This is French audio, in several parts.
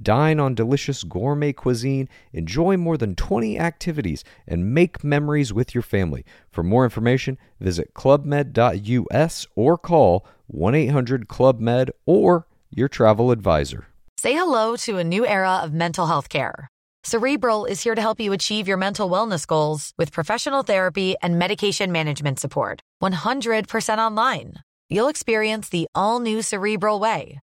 Dine on delicious gourmet cuisine, enjoy more than 20 activities, and make memories with your family. For more information, visit clubmed.us or call 1 800 Club Med or your travel advisor. Say hello to a new era of mental health care. Cerebral is here to help you achieve your mental wellness goals with professional therapy and medication management support. 100% online. You'll experience the all new Cerebral Way,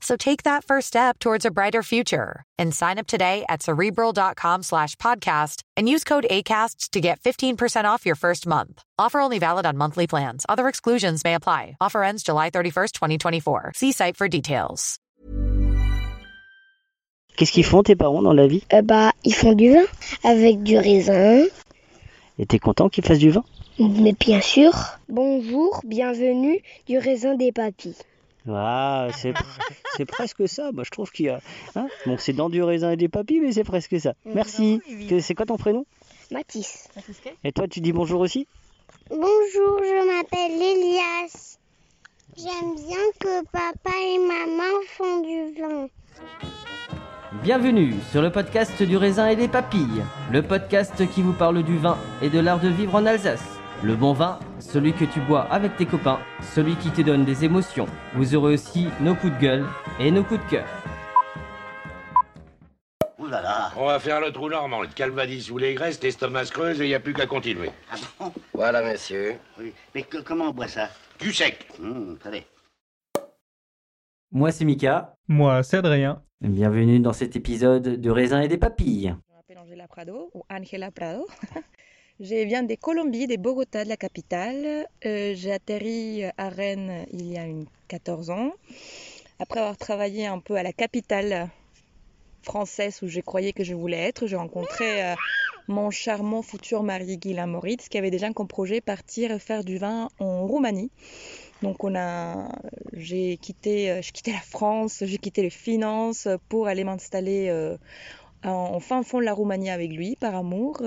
So take that first step towards a brighter future and sign up today at cerebral.com slash podcast and use code ACAST to get 15% off your first month. Offer only valid on monthly plans. Other exclusions may apply. Offer ends July 31st, 2024. See site for details. Qu'est-ce qu'ils font tes parents dans la vie Euh, bah, ils font du vin avec du raisin. Et t'es content qu'ils fassent du vin Mais bien sûr. Bonjour, bienvenue du raisin des papilles. Ah, c'est c'est presque ça. Moi, je trouve qu'il y a. hein bon, c'est dans du raisin et des papilles, mais c'est presque ça. Merci. Que- C'est quoi ton prénom? Mathis. Et toi, tu dis bonjour aussi? Bonjour, je m'appelle Elias. J'aime bien que papa et maman font du vin. Bienvenue sur le podcast du raisin et des papilles, le podcast qui vous parle du vin et de l'art de vivre en Alsace. Le bon vin, celui que tu bois avec tes copains, celui qui te donne des émotions. Vous aurez aussi nos coups de gueule et nos coups de cœur. Ouh là là. On va faire le trou normand, le calvadis sous les graisses, l'estomac se creuse et il n'y a plus qu'à continuer. Ah bon? Voilà, monsieur. Oui. Mais que- comment on boit ça? Du sec. Hum, Très Moi c'est Mika, Moi, c'est Adrien. bienvenue dans cet épisode de raisin et des papilles. Je m'appelle Angela Prado ou Angela Prado. Je viens de Colombie, de Bogota, de la capitale. Euh, j'ai atterri à Rennes il y a une 14 ans. Après avoir travaillé un peu à la capitale française où je croyais que je voulais être, j'ai rencontré euh, mon charmant futur mari Guilain Moritz qui avait déjà comme projet partir faire du vin en Roumanie. Donc j'ai quitté, euh, j'ai quitté la France, j'ai quitté les finances pour aller m'installer en, fin fond de la Roumanie avec lui par amour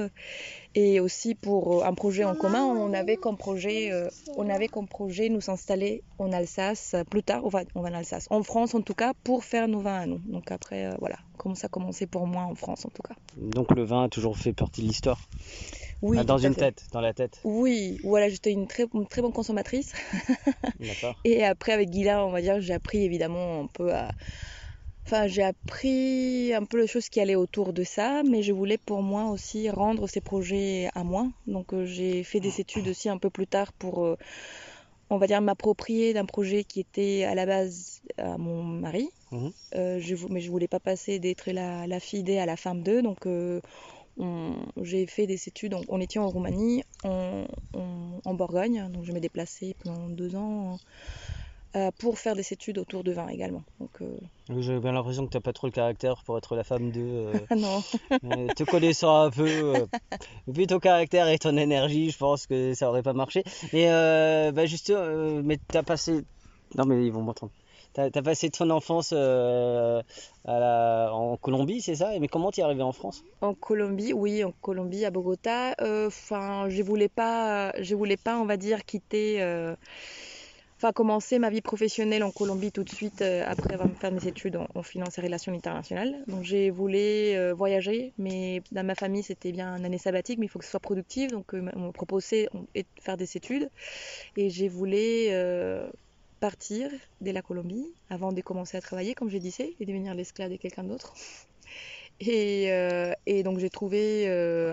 et aussi pour euh, un projet en commun. On avait comme projet, euh, on avait comme projet nous installer en Alsace euh, plus tard, enfin on va en Alsace, en France en tout cas pour faire nos vins à nous. Donc après euh, voilà, comment ça a commencé pour moi en France en tout cas. Donc le vin a toujours fait partie de l'histoire. Oui. Ah, dans une fait. tête, dans la tête. Oui, voilà, j'étais une très, une très bonne consommatrice. D'accord. Et après, avec Guilain, on va dire, j'ai appris évidemment un peu à. Enfin, j'ai appris un peu les choses qui allaient autour de ça, mais je voulais pour moi aussi rendre ces projets à moi. Donc, euh, j'ai fait des études aussi un peu plus tard pour, euh, on va dire, m'approprier d'un projet qui était à la base à mon mari. Euh, je, mais je voulais pas passer d'être la, la fille d'eux à la femme d'eux. Donc, euh, on- j'ai fait des études. On, on était en Roumanie, en, Bourgogne. Donc, je m'ai déplacée pendant deux ans pour faire des études autour de vin également. Donc, euh, J'ai bien l'impression que t'as pas trop le caractère pour être la femme de. euh, non. euh, te connaissant un peu, euh, vu ton caractère et ton énergie, je pense que ça aurait pas marché. Mais euh, bah juste, euh, mais t'as passé. Non mais ils vont m'entendre. T'as as passé ton enfance euh, à la... en Colombie, c'est ça? Mais comment t'es arrivé en France? En Colombie, oui, en Colombie, à Bogota. Euh, Enfin, je voulais pas, je voulais pas, on va dire, quitter. euh, Enfin, commencer ma vie professionnelle en Colombie tout de suite euh, après avoir fait mes études en, finance et relations internationales. Donc, j'ai voulu euh, voyager, mais dans ma famille, c'était bien une année sabbatique, mais il faut que ce soit productif. Donc, euh, on me proposait de faire des études. Et j'ai voulu partir de la Colombie avant de commencer à travailler, comme je disais, et devenir l'esclave de quelqu'un d'autre. Et, donc j'ai trouvé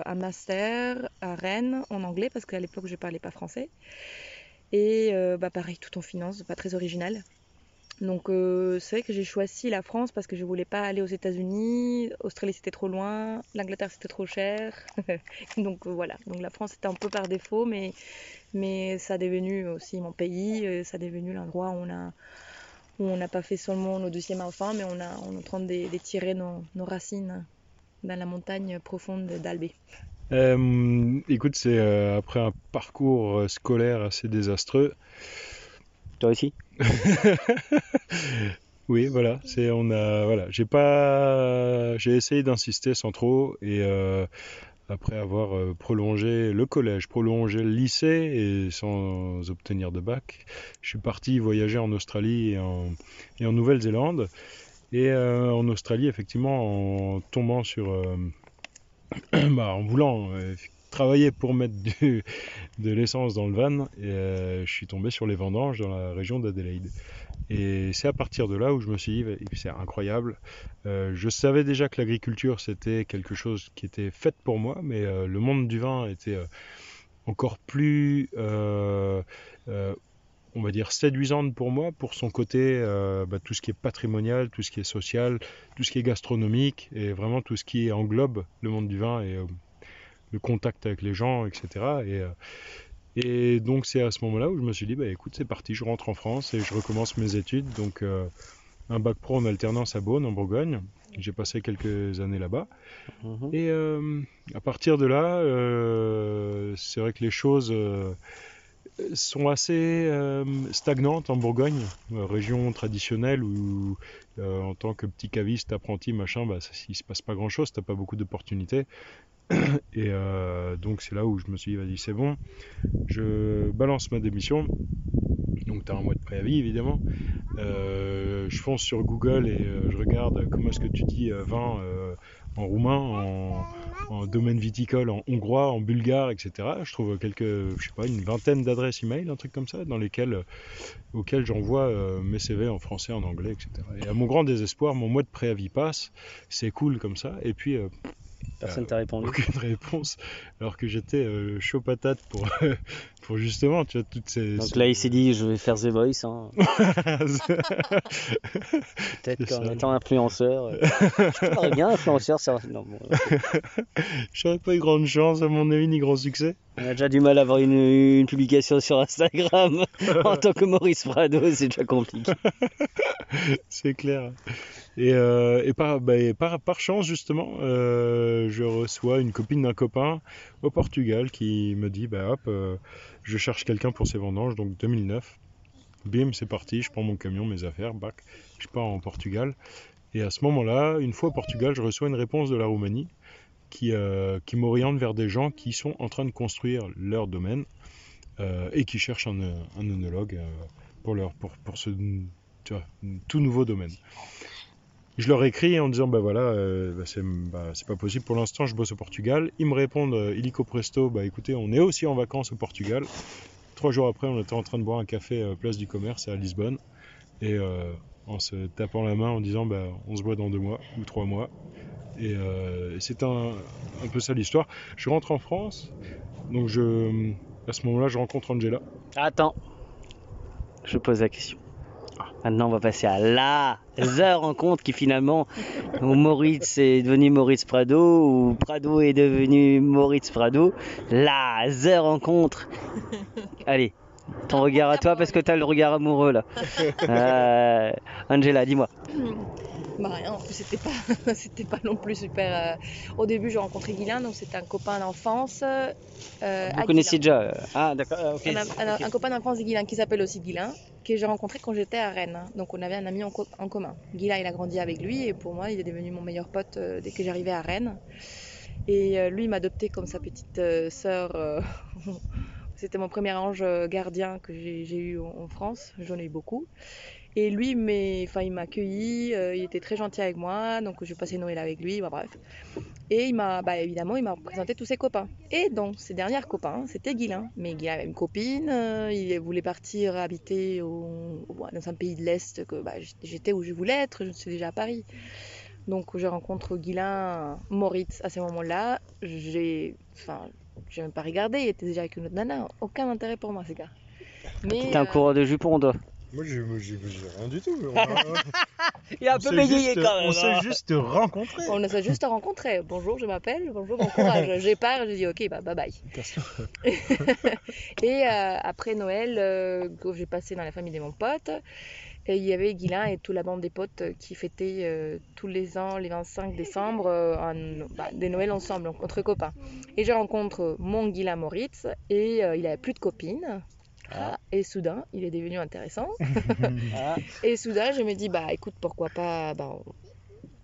un master à Rennes en anglais parce qu'à l'époque je parlais pas français. Et euh, bah, pareil, tout en finance, pas très original. Donc euh, c'est vrai que j'ai choisi la France parce que je voulais pas aller aux États-Unis, Australie c'était trop loin, l'Angleterre c'était trop cher. Donc euh, voilà, donc la France c'était un peu par défaut, mais, mais ça a devenu aussi mon pays, ça a devenu l'endroit où on a où on n'a pas fait seulement nos deuxième enfants, mais on, a, on est en train de- d'étirer nos, nos racines dans la montagne profonde d'Albé. Euh, écoute, c'est euh, après un parcours euh, scolaire assez désastreux. Toi aussi? Oui, voilà, c'est on a voilà, j'ai pas j'ai essayé d'insister sans trop et euh, après avoir euh, prolongé le collège, prolongé le lycée et sans obtenir de bac, je suis parti voyager en Australie et en, et en Nouvelle-Zélande. Et euh, en Australie, effectivement, en tombant sur euh, bah, en voulant euh, travailler pour mettre de l'essence dans le van, euh, je suis tombé sur les vendanges dans la région d'Adélaïde. Et c'est à partir de là où je me suis dit, bah, c'est incroyable. Euh, je savais déjà que l'agriculture, c'était quelque chose qui était fait pour moi, mais le monde du vin était encore plus, on va dire, séduisante pour moi, pour son côté, euh, bah, tout ce qui est patrimonial, tout ce qui est social, tout ce qui est gastronomique, et vraiment tout ce qui englobe le monde du vin et euh, le contact avec les gens, etc. Et, euh, et donc c'est à ce moment-là où je me suis dit, bah écoute, c'est parti, je rentre en France et je recommence mes études. Donc un bac pro en alternance à Beaune, en Bourgogne. J'ai passé quelques années là-bas. Mhm. Et à partir de là, c'est vrai que les choses sont assez euh, stagnantes en Bourgogne, euh, région traditionnelle où euh, en tant que petit caviste, apprenti, machin, bah, ça, se passe pas grand-chose, t'as pas beaucoup d'opportunités. Et donc c'est là où je me suis dit, vas-y, c'est bon, je balance ma démission. Donc tu as un mois de préavis évidemment. Je fonce sur Google et je regarde comment est-ce que tu dis vin en roumain, en, en domaine viticole, en hongrois, en bulgare, etc. Je trouve quelques, je sais pas, une vingtaine d'adresses email, un truc comme ça, dans lesquelles, euh, auxquelles j'envoie euh, mes CV en français, en anglais, etc. Et à mon grand désespoir, mon mois de préavis passe, c'est cool comme ça, et puis euh, Personne euh, t'a répondu. aucune réponse, alors que j'étais euh, chaud patate pour, pour justement, tu vois, toutes ces... Donc là, il s'est dit, je vais faire The Voice. hein. Peut-être qu'en ça. étant influenceur. euh, Je parle bien, influenceur, c'est. Non, bon, J'aurais pas eu grande chance, à mon avis, ni grand succès. On a déjà du mal à avoir une, une publication sur Instagram. en tant que Maurice Prado, c'est déjà compliqué. C'est clair. Et, euh, et par, bah, et par, par chance, justement, euh, je reçois une copine d'un copain au Portugal qui me dit bah hop, euh, je cherche quelqu'un pour ses vendanges, donc 2009. Bim, c'est parti, je prends mon camion, mes affaires, bac, je pars en Portugal. Et à ce moment-là, une fois au Portugal, je reçois une réponse de la Roumanie qui, euh, qui m'oriente vers des gens qui sont en train de construire leur domaine euh, et qui cherchent un, un œnologue euh, pour, leur, pour, pour ce tout nouveau domaine. Je leur écris en disant bah voilà, euh, bah, c'est bah, c'est pas possible pour l'instant, je bosse au Portugal. Ils me répondent euh, illico presto, bah écoutez, on est aussi en vacances au Portugal. Trois jours après, on était en train de boire un café euh, place du commerce à Lisbonne et euh, en se tapant la main en disant bah on se voit dans deux mois ou trois mois. Et, euh, et c'est un, un peu ça l'histoire. Je rentre en France, donc je à ce moment-là, je rencontre Angela. Attends, je pose la question. Maintenant, on va passer à la The rencontre qui finalement, où Moritz est devenu Maurice Prado, ou Prado est devenu Moritz Prado. La The rencontre. Allez, ton regard à toi parce que t'as le regard amoureux là. Euh, Angela, dis-moi. Bah rien, en plus c'était pas, c'était pas non plus super. euh, Au début, j'ai rencontré Guilain, donc c'était un copain d'enfance. euh, Vous connaissiez Guilain. déjà Ah, d'accord. ah, ok. Un, un- un copain d'enfance de Guilain qui s'appelle aussi Guilain, que j'ai rencontré quand j'étais à Rennes. Donc on avait un ami en, co- en commun. Guilain, il a grandi avec lui et pour moi, il est devenu mon meilleur pote euh, dès que j'arrivais à Rennes. Et lui, il m'a adopté comme sa petite sœur. C'était mon premier ange euh, gardien que j'ai eu en France. J'en ai eu beaucoup. Et lui, mais, enfin, il m'a accueilli, euh, il était très gentil avec moi, donc je passais Noël avec lui, bref. Et il m'a, bah, évidemment, il m'a présenté tous ses copains. Et donc, ses derniers copains, c'était Guilain. Mais Guilain avait une copine, euh, il voulait partir habiter dans un pays de l'Est, que bah, j'étais où je voulais être, je suis déjà à Paris. Donc, je rencontre Guilain, Moritz à ce moment-là. J'ai, enfin, j'ai même pas regardé, il était déjà avec une autre nana. Aucun intérêt pour moi, ces gars. Mais T'es un euh, coureur de jupons, toi. Moi, j'ai rien du tout. On, Il est un on peu s'est bégayé juste- quand même. On s'est hein. juste rencontrés. on a juste rencontrés. Bonjour, je m'appelle. Bonjour, bon courage. J'ai pars, j'ai dit ok, bah bye bye. Et euh, après Noël, euh, que j'ai passé dans la famille de mon pote, et il y avait Guilain et toute la bande des potes qui fêtaient euh, tous les ans, les 25 décembre, euh, un- bah, des Noëls ensemble, donc entre copains. Et je rencontre mon Guilain Moritz, et euh, il avait plus de copines. Ah. Et soudain, il est devenu intéressant. Ah, Et soudain, je me dis, bah écoute, pourquoi pas, bah,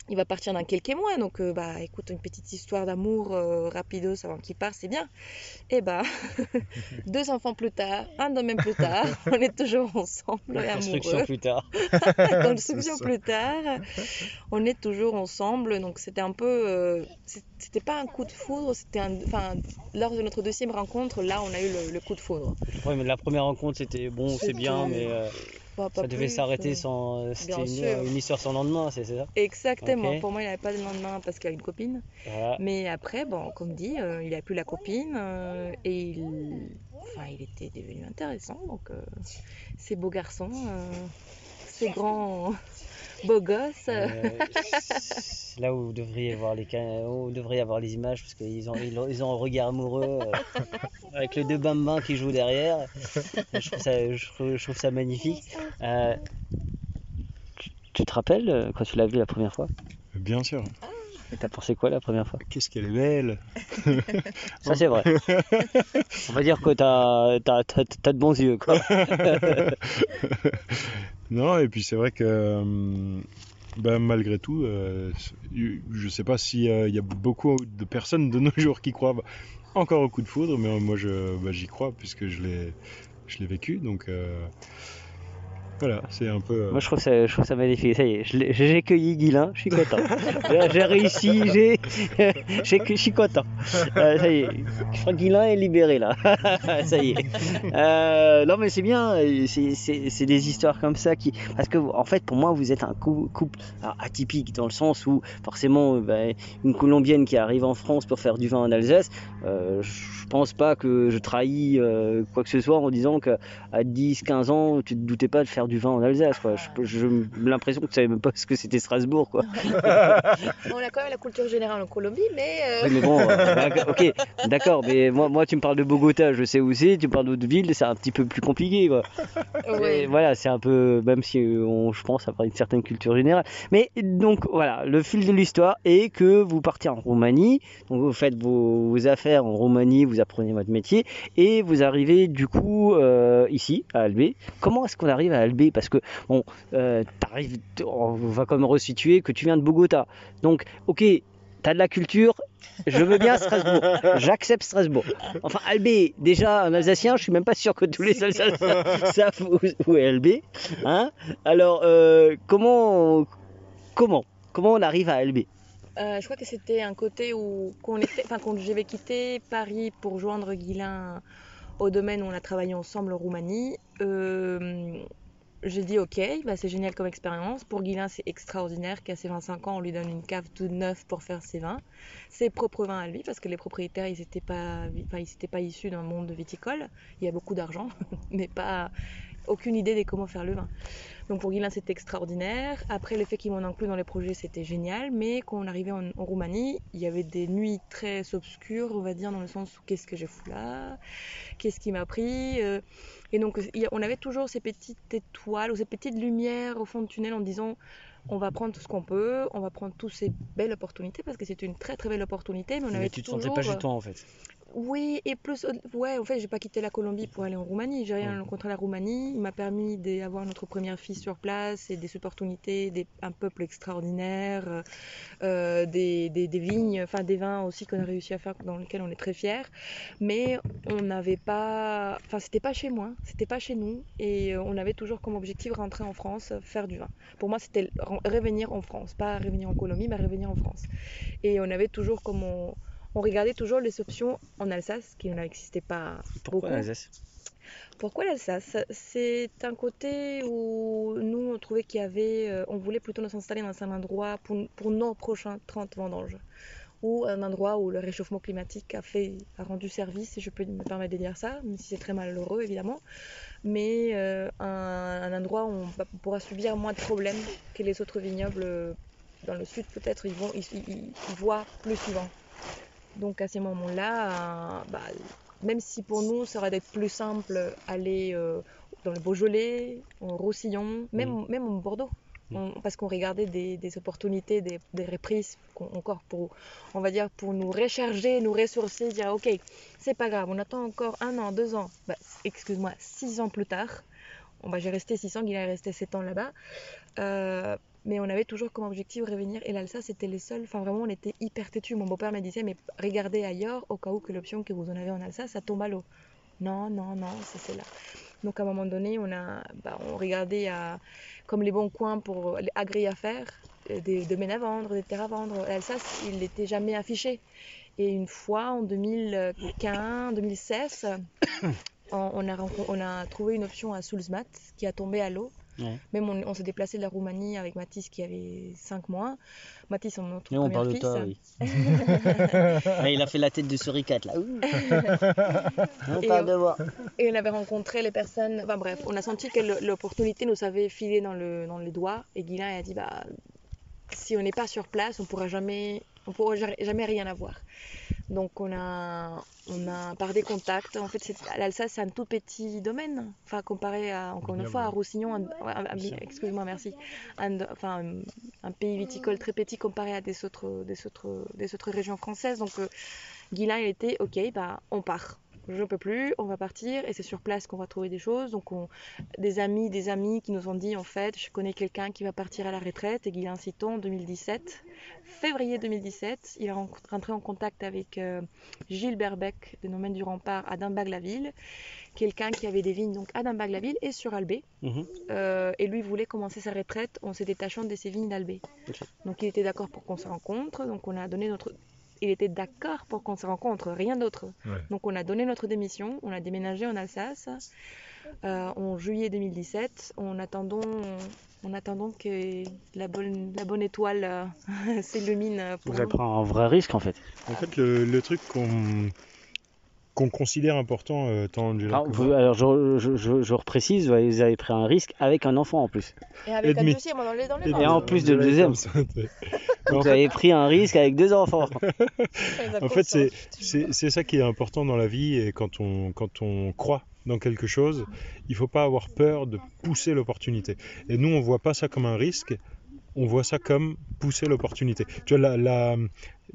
il va partir dans quelques mois, donc euh, bah écoute, une petite histoire d'amour euh, rapidos avant qu'il parte, c'est bien. Et bah, deux enfants plus tard, un domaine plus tard, on est toujours ensemble et construction amoureux. plus tard. Construction plus tard, on est toujours ensemble, donc c'était un peu, euh, c'était pas un coup de foudre, c'était un, enfin, lors de notre deuxième rencontre, là, on a eu le, le coup de foudre. La première rencontre, c'était bon, c'est bien, mais euh, Bah, pas ça devait s'arrêter euh, sans. C'était bien sûr. une, une histoire sans lendemain, c'est ça? Exactement, pour moi, il n'avait pas de lendemain parce qu'il a une copine. Voilà. Mais après, bon, comme dit, euh, il a plus la copine euh, et il, enfin, il était devenu intéressant. Donc, euh, ces beaux garçons, euh, ces grands beaux gosses. euh, c'est là où vous devriez voir les, ca- où vous devriez avoir les images parce qu'ils ont, ils ont, ils ont un regard amoureux euh, avec les deux bambins qui jouent derrière. Je trouve ça, je trouve, je trouve ça magnifique. Euh, tu, tu te rappelles quand tu l'as vu la première fois? Bien sûr. Et t'as pensé quoi la première fois? Qu'est-ce qu'elle est belle. Ça c'est vrai. On va dire que t'as, t'as, t'as, t'as de bons yeux quoi. Non, et puis c'est vrai que euh, bah, malgré tout, euh, je sais pas s'il y a beaucoup de personnes de nos jours qui croient encore au coup de foudre, mais moi bah, j'y crois puisque je l'ai, je l'ai vécu. Donc euh, voilà, c'est un peu. euh, Moi je trouve ça, je trouve ça magnifique. Ça y est, j'ai cueilli Guilin, je suis content. J'ai- réussi, j'ai, je suis content. Euh, ça y est, je crois que Guilin est libéré là. ça y est. Euh, non mais c'est bien, c'est, des histoires comme ça qui, parce que en fait pour moi vous êtes un cou- couple atypique dans le sens où forcément ben, une Colombienne qui arrive en France pour faire du vin en Alsace, euh, je pense pas que je trahis quoi que ce soit en disant que à 10-15 ans, tu te doutais pas de faire du vin en Alsace. Quoi. J'ai l'impression que tu savais même pas ce que c'était Strasbourg. Quoi. On a quand même la culture générale en Colombie, mais. euh, Oui, mais bon, euh, ok, d'accord, mais moi, moi tu me parles de Bogota, je sais où c'est, tu me parles d'autres villes, c'est un petit peu plus compliqué. Quoi. ouais. Et voilà, c'est un peu, même si euh, on, je pense avoir une certaine culture générale. Mais donc voilà, le fil de l'histoire est que vous partez en Roumanie, donc vous faites vos, vos affaires en Roumanie, vous apprenez votre métier, et vous arrivez du coup euh, ici, à Albé. Comment est-ce qu'on arrive à Albé Parce que, bon, euh, t'arrives, on va quand même resituer que tu viens de Bogota. Donc, ok, t'as de la culture, je veux bien Strasbourg, j'accepte Strasbourg. Enfin, Albé, déjà, un Alsacien, je suis même pas sûr que tous les Alsaciens savent où, où est Albé. Hein Alors, euh, comment, comment, comment on arrive à Albé Euh, je crois que c'était un côté où qu'on était, enfin quand j'avais quitté Paris pour joindre Guilain au domaine où on a travaillé ensemble en Roumanie, euh, j'ai dit ok, bah, c'est génial comme expérience. Pour Guilain, c'est extraordinaire qu'à ses 25 ans, on lui donne une cave toute neuve pour faire ses vins, ses propres vins à lui, parce que les propriétaires, ils n'étaient pas, enfin, pas issus d'un monde viticole. Il y a beaucoup d'argent, mais pas aucune idée de comment faire le vin. Donc pour Guilain, c'était extraordinaire. Après, le fait qu'ils m'ont inclus dans les projets, c'était génial. Mais quand on arrivait en, en Roumanie, il y avait des nuits très obscures, on va dire, dans le sens où qu'est-ce que j'ai foutu là? Qu'est-ce qui m'a pris? Euh, Et donc, on avait toujours ces petites étoiles ou ces petites lumières au fond du tunnel en disant on va prendre tout ce qu'on peut, on va prendre toutes ces belles opportunités parce que c'était une très très belle opportunité. Mais on avait Mais tu te sentais toujours, pas chez euh, toi en fait. Oui, et plus, ouais, en fait, j'ai pas quitté la Colombie pour aller en Roumanie. J'ai rien contre la Roumanie. Il m'a permis d'avoir notre première fille sur place et des opportunités, des, un peuple extraordinaire, euh, des, des, des vignes, enfin des vins aussi qu'on a réussi à faire dans lesquels on est très fiers. Mais on n'avait pas, enfin, c'était pas chez moi, c'était pas chez nous, et on avait toujours comme objectif rentrer en France, faire du vin. Pour moi, c'était re- revenir en France, pas revenir en Colombie, mais revenir en France. Et on avait toujours comme on, on regardait toujours les options en Alsace qui n'existaient pas Pourquoi beaucoup. l'Alsace Pourquoi l'Alsace? C'est un côté où nous on trouvait qu'il y avait, euh, on voulait plutôt nous installer dans un endroit pour, pour nos prochains 30 vendanges ou un endroit où le réchauffement climatique a fait a rendu service, si je peux me permettre de dire ça, même si c'est très malheureux évidemment. mais euh, un, un endroit où on, pourra subir moins de problèmes que les autres vignobles euh, dans le sud peut-être ils vont ils, ils- ils voient plus souvent. Donc à ces moments-là, euh, bah, même si pour nous ça aurait d'être plus simple aller euh, dans le Beaujolais, en Roussillon, même, même en Bordeaux. On- parce qu'on regardait des, des opportunités, des, des reprises, encore pour, on va dire, pour nous recharger, nous ressourcer, dire ok, c'est pas grave, on attend encore un an, deux ans, bah, excuse-moi, six ans plus tard, on va j'ai resté six ans, il est resté sept ans là-bas, Euh, mais on avait toujours comme objectif revenir, et l'Alsace c'était les seuls, enfin vraiment on était hyper têtus, mon beau-père me disait, mais regardez ailleurs, au cas où que l'option que vous en avez en Alsace, ça tombe à l'eau. Non, non, non, c'est celle-là. Donc à un moment donné, on a, bah, on regardait à, comme les bons coins pour agréés à faire, euh, des domaines à vendre, des terres à vendre. L'Alsace, il n'était jamais affiché. Et une fois, en 2015, 2016, on, on a, renco- on a trouvé une option à Soulsmat qui a tombé à l'eau. Ouais. Même on, on s'est déplacé de la Roumanie avec Mathis qui avait 5 mois. Mathis, on notre on parle de toi, oui. Il a fait la tête de suricate là. On Et parle on- de moi. Et on avait rencontré les personnes. Enfin bref, on a senti que l'opportunité nous avait filé dans, le, dans les doigts. Et Guilain a dit bah, si on n'est pas sur place, on pourra jamais, on pourra ja- jamais rien avoir. Donc on a, on a par des contacts. En fait, l'Alsace c'est un tout petit domaine. Enfin comparé à encore une fois à. Roussillon, excuse-moi, merci. Un, enfin un, un pays viticole très petit comparé à des autres, des autres, des autres régions françaises. Donc euh, Guilain il était ok, bah on part je peux plus, on va partir et c'est sur place qu'on va trouver des choses. Donc on- des amis, des amis qui nous ont dit en fait, je connais quelqu'un qui va partir à la retraite et Guilain Citon en 2017, février 2017, il est ren- rentré en contact avec euh, Gilles Berbec des Domaines du Rempart à Dimbag-la-Ville, quelqu'un qui avait des vignes donc à Dimbag-la-Ville et sur Albé. Mhm. Euh, et lui voulait commencer sa retraite en se détachant de ses vignes d'Albé. Donc il était d'accord pour qu'on se rencontre, donc on a donné notre... Il était d'accord pour qu'on se rencontre, rien d'autre. Ouais. Donc on a donné notre démission, on a déménagé en Alsace euh, en juillet 2017, en attendant, en attendant que la bonne, la bonne étoile euh, s'illumine pour Vous avez pris un vrai risque en fait. En fait, le, le truc qu'on qu'on considère important, euh, tant Angela Alors, vous- moi, alors, je, je, je, je reprécise, vous avez pris un risque avec un enfant en plus. Et avec un demi. deuxième dans les, dans les Et mains. Et en plus de est deuxième. en Vous fait- avez pris un risque avec deux enfants. En fait, c'est c'est c'est ça qui est important dans la vie et quand on, quand on croit dans quelque chose, il faut pas avoir peur de pousser l'opportunité. Et nous, on voit pas ça comme un risque, on voit ça comme pousser l'opportunité. Tu vois, la, la,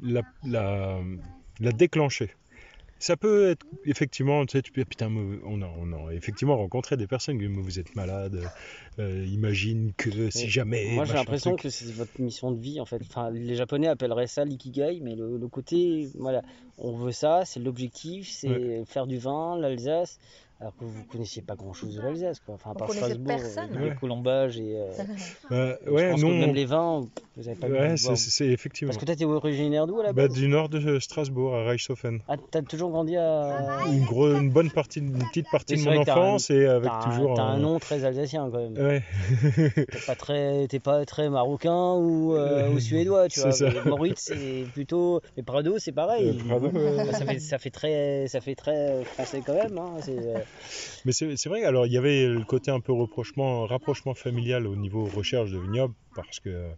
la, la, la déclencher. Ça peut être effectivement, tu sais, tu peux, putain, on a, on a effectivement rencontré des personnes qui vous êtes malade, euh, imagine que si Mais jamais. Moi j'ai l'impression que c'est votre mission de vie en fait. Enfin, les Japonais appelleraient ça l'ikigai, mais le, le côté, voilà, on veut ça, c'est l'objectif, c'est faire du vin, l'Alsace. Alors que vous connaissiez pas grand chose de l'Alsace, quoi. Enfin, à On part connaissait Strasbourg, personne. euh, les Ouais. colombages et. euh, Bah, je ouais, pense non. que même on- les vins, vous avez pas Ouais, dû c'est effectivement. Parce que toi, t'es originaire d'où à la Bah, du nord de Strasbourg, à Reichshofen. Ah, t'as toujours grandi à. Une, gros, une bonne partie, une petite partie Et de mon t'as un- enfance et avec T'as un- toujours. t'as un un- nom très alsacien quand même. Ouais. T'es pas très, t'es pas très marocain ou, euh, ou suédois, tu C'est vois. ça. Mais Moritz, c'est plutôt. Mais Prado, c'est pareil. Euh, Prado, ouais. Bah, ça fait, ça fait très, ça fait très français quand même. Hein. C'est, euh, Mais c'est vrai, alors il y avait le côté un peu rapprochement, familial au niveau recherche de vignoble, parce que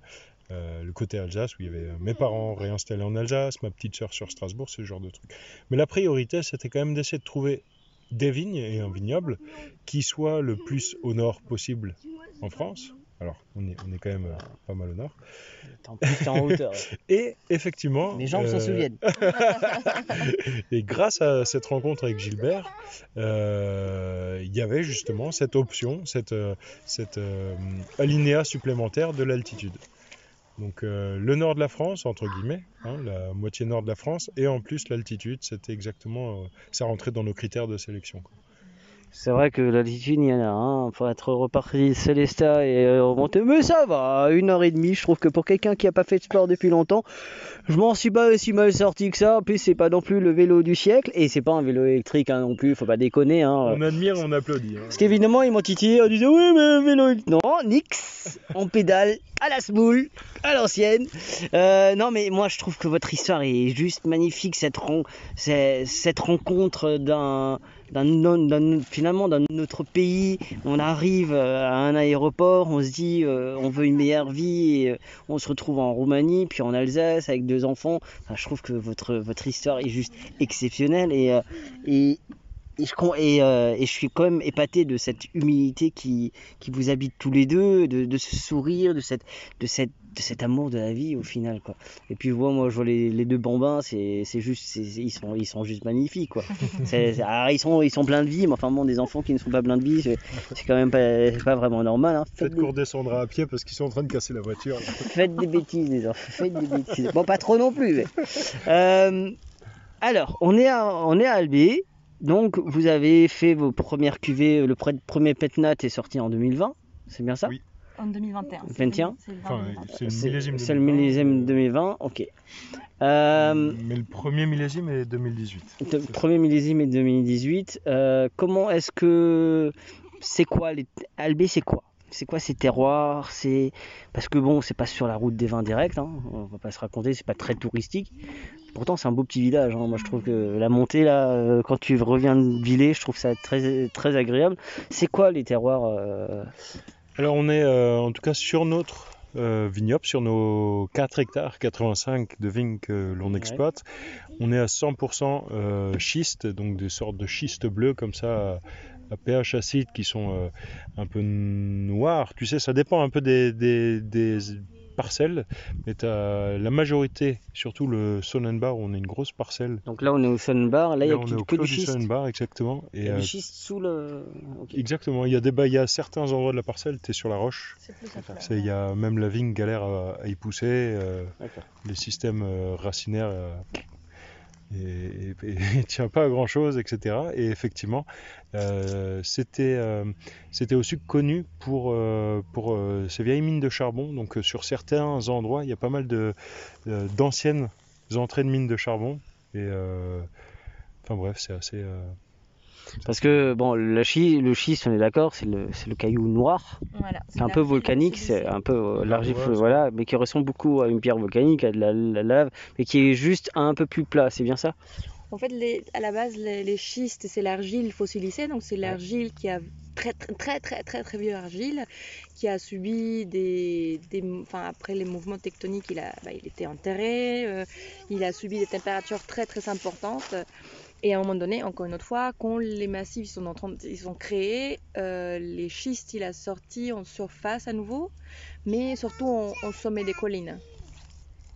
euh, le côté Alsace, où il y avait mes parents réinstallés en Alsace, ma petite sœur sur Strasbourg, ce genre de truc. Mais la priorité, c'était quand même d'essayer de trouver des vignes et un vignoble qui soit le plus au nord possible en France. Alors, on est, on est quand même euh, pas mal au nord. plus, t'es en hauteur. Et effectivement. Mes jambes s'en euh, souviennent. et grâce à cette rencontre avec Gilbert, euh, il y avait justement cette option, cette, euh, cette alinéa supplémentaire de l'altitude. Donc euh, le nord de la France, entre guillemets, hein, la moitié nord de la France, et en plus l'altitude, c'était exactement, euh, ça rentrait dans nos critères de sélection. quoi. C'est vrai que l'altitude, il y en a un. Pour être reparti de Célestat et euh, remonter. Mais ça va, une heure et demie. Je trouve que pour quelqu'un qui a pas fait de sport depuis longtemps, je m'en suis pas si mal sorti que ça. En plus, c'est pas non plus le vélo du siècle. Et c'est pas un vélo électrique hein, non plus, faut pas déconner. Hein. On admire, on applaudit. hein. Parce qu'évidemment, ils m'ont titillé en disant Oui, mais vélo électrique. Non, nix. On pédale à la smoule, à l'ancienne. Euh, non, mais moi, je trouve que votre histoire est juste magnifique. Cette, rencontre d'un- finalement dans notre pays, on arrive euh, à un aéroport, on se dit euh, on veut une meilleure vie, et euh, on se retrouve en Roumanie, puis en Alsace avec deux enfants. Je trouve que votre votre histoire est juste exceptionnelle et euh, et je, suis quand même épaté de cette humilité qui, qui vous habite tous les deux, de, ce sourire, de, cette, de cet amour de la vie au final. Quoi. Et puis moi, moi je vois les, les deux bambins, c'est c'est juste, c'est- ils, sont, ils sont juste magnifiques. Quoi. C'est- c'est- alors, ils, sont, ils sont pleins de vie, mais enfin bon, des enfants qui ne sont pas pleins de vie, c'est c'est quand même pas, c'est pas vraiment normal. Hein. Faites, des, qu'on redescendra à pied parce qu'ils sont en train de casser la voiture. là. faites des bêtises, les enfants, faites des bêtises. Bon, pas trop non plus. mais. Euh, alors, on est à, on est à Albé. Donc, vous avez fait vos premières cuvées. Le pre- premier Petnat est sorti en 2020. C'est bien ça? Oui. En 2021. 21 C'est le Enfin, 2021. c'est le C'est millésime. c'est le 2020. millésime 2020. Ok. Euh, Mais le premier millésime est 2018. le premier millésime est 2018. Euh, comment est-ce que. C'est quoi les... Albé, c'est quoi? C'est quoi ces terroirs? C'est parce que bon, c'est pas sur la route des vins direct, hein, on va pas se raconter, c'est pas très touristique. Pourtant, c'est un beau petit village. hein. Moi, je trouve que la montée là, euh, quand tu reviens de Villers, je trouve ça très très agréable. C'est quoi les terroirs euh, Alors on est euh, en tout cas sur notre euh, vignoble, sur nos 4 hectares 85 de vignes que l'on Ouais. exploite. On est à 100% euh, schiste, donc des sortes de schistes bleus comme ça à pH acide qui sont un peu noirs. Tu sais, ça dépend un peu des, des- des parcelles, mais t'as la majorité, surtout le Sonnenbar, où on a une grosse parcelle. Donc là, on est au Sunbar. Là, il y a on que, est au que du schiste. Sonnenbar, exactement. Il Et, y a euh, du schiste sous le. exactement, il y, a des, bah, il y a certains endroits de la parcelle, tu es sur la roche. C'est Il y a même la vigne galère à, à y pousser, euh, les systèmes euh, racinaires euh, et, et tient pas à grand chose, etc. Et effectivement, euh, c'était euh, c'était aussi connu pour, euh, pour ces vieilles mines de charbon. Donc sur certains endroits, il y a pas mal de d'anciennes entrées de mines de charbon. Et enfin bref, c'est assez. Euh, Parce que bon, le schiste, le schiste, on est d'accord, c'est le, caillou noir. Voilà, C'est un peu volcanique, silicée. c'est un peu euh, l'argile, voilà, mais qui ressemble beaucoup à une pierre volcanique, à de la, la lave, mais qui est juste un peu plus plat, c'est bien ça? En fait, les- à la base, les, les schistes, c'est l'argile fossilisée, donc c'est l'argile qui a très très très très très très vieux argile, qui a subi des, des enfin après les mouvements tectoniques, il a, bah, il était enterré, euh, il a subi des températures très très importantes. Et à un moment donné, encore une autre fois, quand les massifs sont, en train ils sont créés, euh, les schistes, il a sorti en surface à nouveau, mais surtout en, en sommet des collines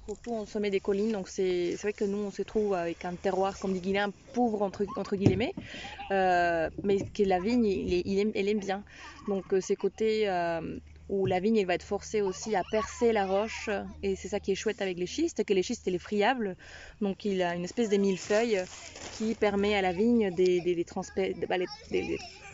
surtout au sommet des collines. Donc c'est vrai que nous, on se trouve avec un terroir, comme dit Guilain, pauvre entre, guillemets, euh, mais que la vigne, elle aime bien. Donc euh, ces côtés où la vigne, elle va être forcée aussi à percer la roche, et c'est ça qui est chouette avec les schistes, que les schistes, il est friable. Donc il a une espèce de millefeuille qui permet à la vigne de les, les transper-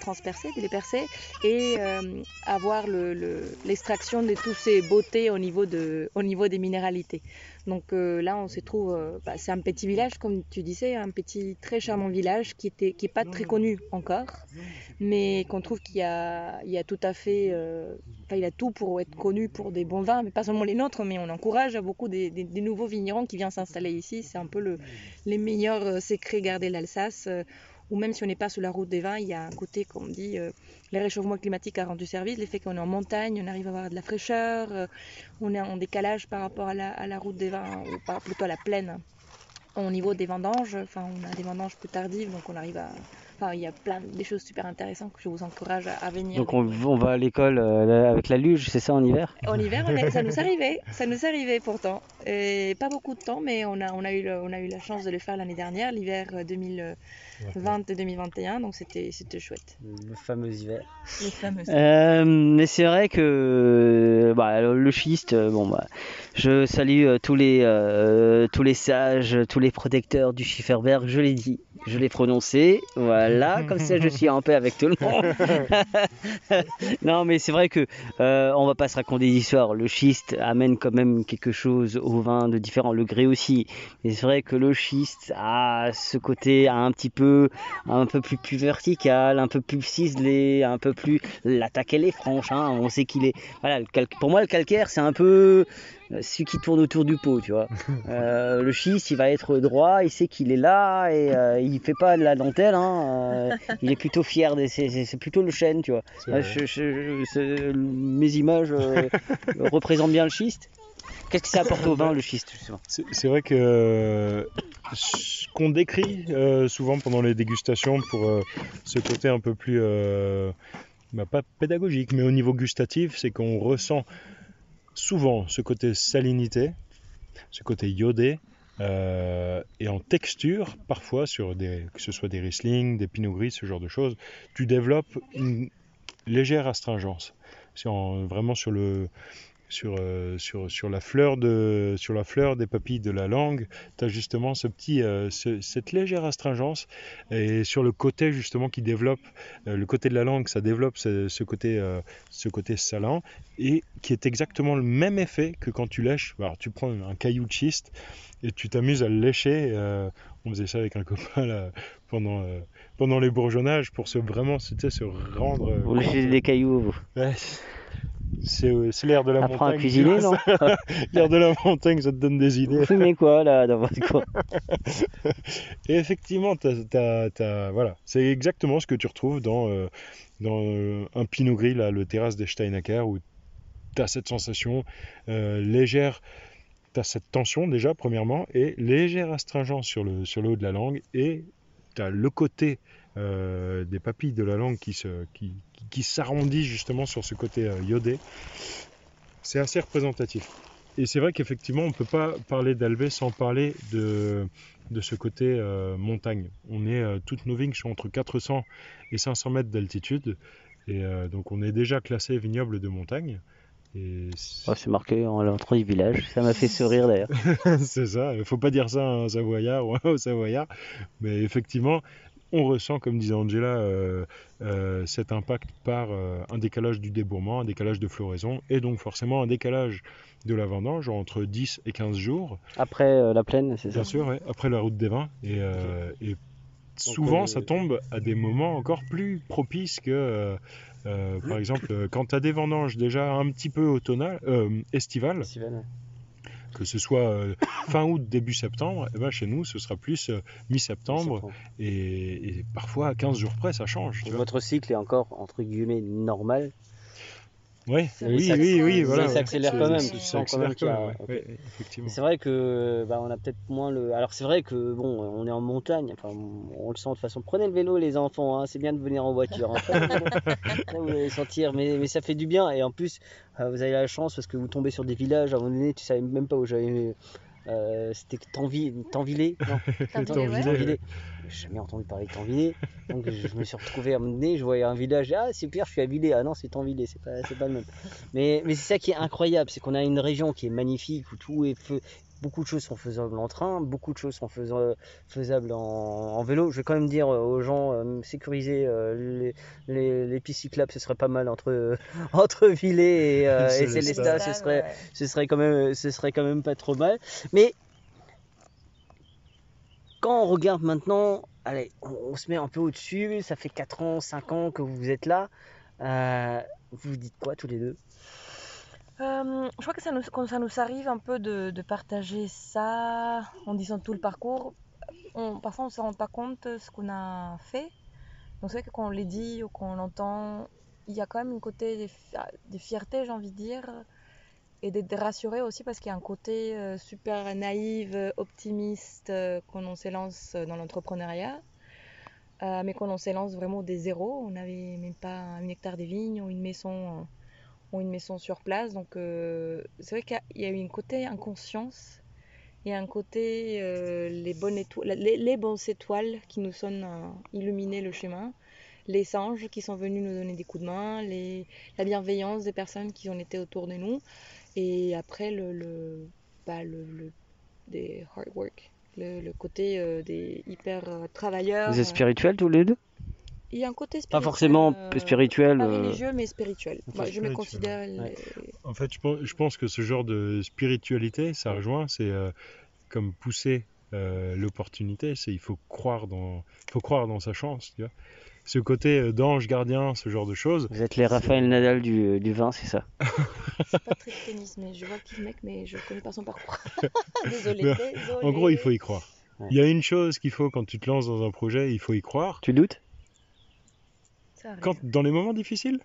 de- de transpercer, de les percer, et euh, avoir le- le- l'extraction de toutes ces beautés au niveau, de, au niveau des minéralités. Donc euh, là, on se trouve, euh, bah, c'est un petit village, comme tu disais, un petit très charmant village qui était, qui est pas très connu encore, mais qu'on trouve qu'il y a, tout à fait, il a tout pour être connu pour des bons vins, mais pas seulement les nôtres, mais on encourage beaucoup des, nouveaux vignerons qui viennent s'installer ici. C'est un peu le, les meilleurs secrets gardés l'Alsace ou même si on n'est pas sur la route des vins, il y a un côté qu'on dit euh, le réchauffement climatique a rendu service, l'effet qu'on est en montagne, on arrive à avoir de la fraîcheur, euh, on est en décalage par rapport à la, route des vins, hein, ou pas, plutôt à la plaine. Hein, au niveau des vendanges, enfin on a des vendanges plus tardives, donc on arrive à. Enfin, il y a plein de choses super intéressantes que je vous encourage à, venir. Donc on, va à l'école euh, avec la luge, c'est ça en hiver? En hiver, ça nous arrivait, ça nous arrivait pourtant. Pas beaucoup de temps, mais on a, on a, eu, on a eu la chance de le faire l'année dernière, l'hiver 2000. 2021, donc c'était chouette. Le fameux hiver. Euh, mais c'est vrai que bah, le schiste, euh, bon, bah, je salue euh, tous les, tous les sages, tous les protecteurs du Schifferberg, je l'ai dit, je l'ai prononcé, voilà, comme ça je suis en paix avec tout le monde. non, mais c'est vrai que euh, on va pas se raconter d'histoire, le schiste amène quand même quelque chose au vin de différent, le gré aussi, mais c'est vrai que le schiste a ce côté un petit peu un peu plus, plus vertical, un peu plus ciselé, un peu plus. L'attaque elle est franche, hein, on sait qu'il est. Voilà, le cal- pour moi le calcaire c'est un peu. celui qui tourne autour du pot, tu vois. Euh, le schiste, il va être droit, il sait qu'il est là et euh, il fait pas de la dentelle. Hein, euh, il est plutôt fier, de- c'est- plutôt le chêne, tu vois. Euh, je- je- mes images euh, représentent bien le schiste. Qu'est-ce que ça apporte au vin, le schiste, justement? C'est vrai que euh, ce qu'on décrit euh, souvent pendant les dégustations pour euh, ce côté un peu plus, euh, bah, pas pédagogique, mais au niveau gustatif, c'est qu'on ressent souvent ce côté salinité, ce côté iodé, et en texture, parfois, sur que ce soit des Riesling, des Pinot Gris, ce genre de choses, tu développes une légère astringence. En- vraiment sur le, sur, euh, sur, sur, la fleur de, sur la fleur des papilles de la langue, tu as justement ce petit, euh, ce- cette légère astringence. Et sur le côté justement qui développe, euh, le côté de la langue, ça développe ce, ce côté, euh, ce côté salin, et qui est exactement le même effet que quand tu lèches. Alors, tu prends un caillou de schiste et tu t'amuses à le lécher. on faisait ça avec un copain là, pendant, pendant les bourgeonnages pour se vraiment sais, se rendre. Vous léchez des cailloux, vous. Ouais, c'est euh, c'est l'air de la Apprends à montagne. cuisiner, non L'air de la montagne, ça te donne des idées. Vous fumez quoi, là, dans votre coin? Et effectivement, t'as- voilà, c'est exactement ce que tu retrouves dans, euh, dans euh, un Pinot Gris, là, le terrasse des Steinacker, où tu as cette sensation euh, légère, tu as cette tension déjà, premièrement, et légère astringence sur le, sur le haut de la langue, et tu as le côté des papilles de la langue qui, se, qui, qui, s'arrondit justement sur ce côté euh, iodé. C'est assez représentatif. Et c'est vrai qu'effectivement, on ne peut pas parler d'Albé sans parler de, de ce côté euh, montagne. On est, euh, toutes nos vignes sont entre 400 et 500 mètres d'altitude. Et euh, donc, on est déjà classé vignoble de montagne. Et c'est- Oh, marqué en l'entrée du village. Ça m'a fait sourire, d'ailleurs. c'est ça, il ne faut pas dire ça à un Savoyard ou au Savoyard. Mais effectivement, on ressent, comme disait Angela, euh, euh, cet impact par euh, un décalage du débourrement, un décalage de floraison, et donc forcément un décalage de la vendange entre 10 et 15 jours. Après la plaine, c'est ça Bien sûr, ouais, après la route des vins. Et, et souvent, ça tombe à des moments encore plus propices que, par exemple, euh, quand tu as des vendanges déjà un petit peu automnales, estivales, que ce soit euh, fin août, début septembre, eh ben, chez nous, ce sera plus euh, mi-septembre. Et, et parfois, à 15 jours près, ça change. Tu vois. Votre cycle est encore, entre guillemets, normal? Ouais, oui, ça- oui, oui, voilà. ça accélère C'est- quand même. c'est- ouais, vrai que bah, on a peut-être moins le. Alors c'est vrai que bon, on est en montagne. Enfin, on le sent de toute façon. Prenez le vélo, les enfants. hein, C'est bien de venir en voiture. hein. Là, vous allez sentir, mais, mais ça fait du bien. Et en plus, euh, vous avez la chance parce que vous tombez sur des villages. À un moment donné, tu savais même pas où j'allais. Euh, C'était Tanvi- Tanvillé Tanvillé. J'ai jamais entendu parler de Tanvillé. Donc je, je me suis retrouvé à un moment donné, je voyais un village. Ah, c'est pire, je suis à Villers. Ah non, c'est Tanvillé, c'est pas, pas le même. Mais, mais c'est ça qui est incroyable, c'est qu'on a une région qui est magnifique où tout est feu. Beaucoup de choses sont faisables en train, beaucoup de choses sont faisables, en, en vélo. Je vais quand même dire euh, aux gens, euh, sécuriser euh, les, les, les pistes cyclables, ce serait pas mal entre, entre Villers et, euh, et Célestat. Célestat, ce serait, ce, serait quand même, ce serait quand même pas trop mal. Mais quand on regarde maintenant, allez, on, on se met un peu au-dessus, ça fait 4 ans, 5 ans que vous êtes là. Euh, vous vous dites quoi tous les deux? Euh, je crois que ça nous, quand ça nous arrive un peu de, partager ça en disant tout le parcours, parfois on ne se rend pas compte de ce qu'on a fait. Donc c'est vrai que quand on les dit ou qu'on l'entend, il y a quand même un côté de, de fierté, j'ai envie de dire, et d'être rassuré aussi parce qu'il y a un côté euh, super naïf, optimiste euh, quand on s'élance dans l'entrepreneuriat. Mais quand on s'élance vraiment des zéros, on n'avait même pas un hectare de vignes ou une maison ont une maison sur place. Donc euh, c'est vrai qu'il y a eu un côté inconscience, il y a un côté euh, les, bonnes étoiles, les, les bonnes étoiles qui nous sont euh, le chemin, les anges qui sont venus nous donner des coups de main, les, la bienveillance des personnes qui ont été autour de nous, et après le, le, bah, le, le- des hard work, le, le côté euh, des hyper travailleurs. Vous êtes spirituels tous les deux? Il y a un côté Pas spirituel. forcément euh, spirituel. Pas euh, religieux, mais spirituel. Moi, je me considère. ouais. En fait, je pense, je pense que ce genre de spiritualité, ça rejoint, c'est euh, comme pousser euh, l'opportunité, c'est il faut croire dans, il faut croire dans sa chance, tu vois. ce côté euh, d'ange gardien, ce genre de choses. Vous êtes les Raphaël Nadal du, du vin, c'est ça? C'est pas très tennis, mais je vois qui le mec, mais je connais pas son parcours. désolé, désolé. En gros, il faut y croire. Ouais. Il y a une chose qu'il faut quand tu te lances dans un projet, il faut y croire. Tu doutes? Quand, dans les moments difficiles,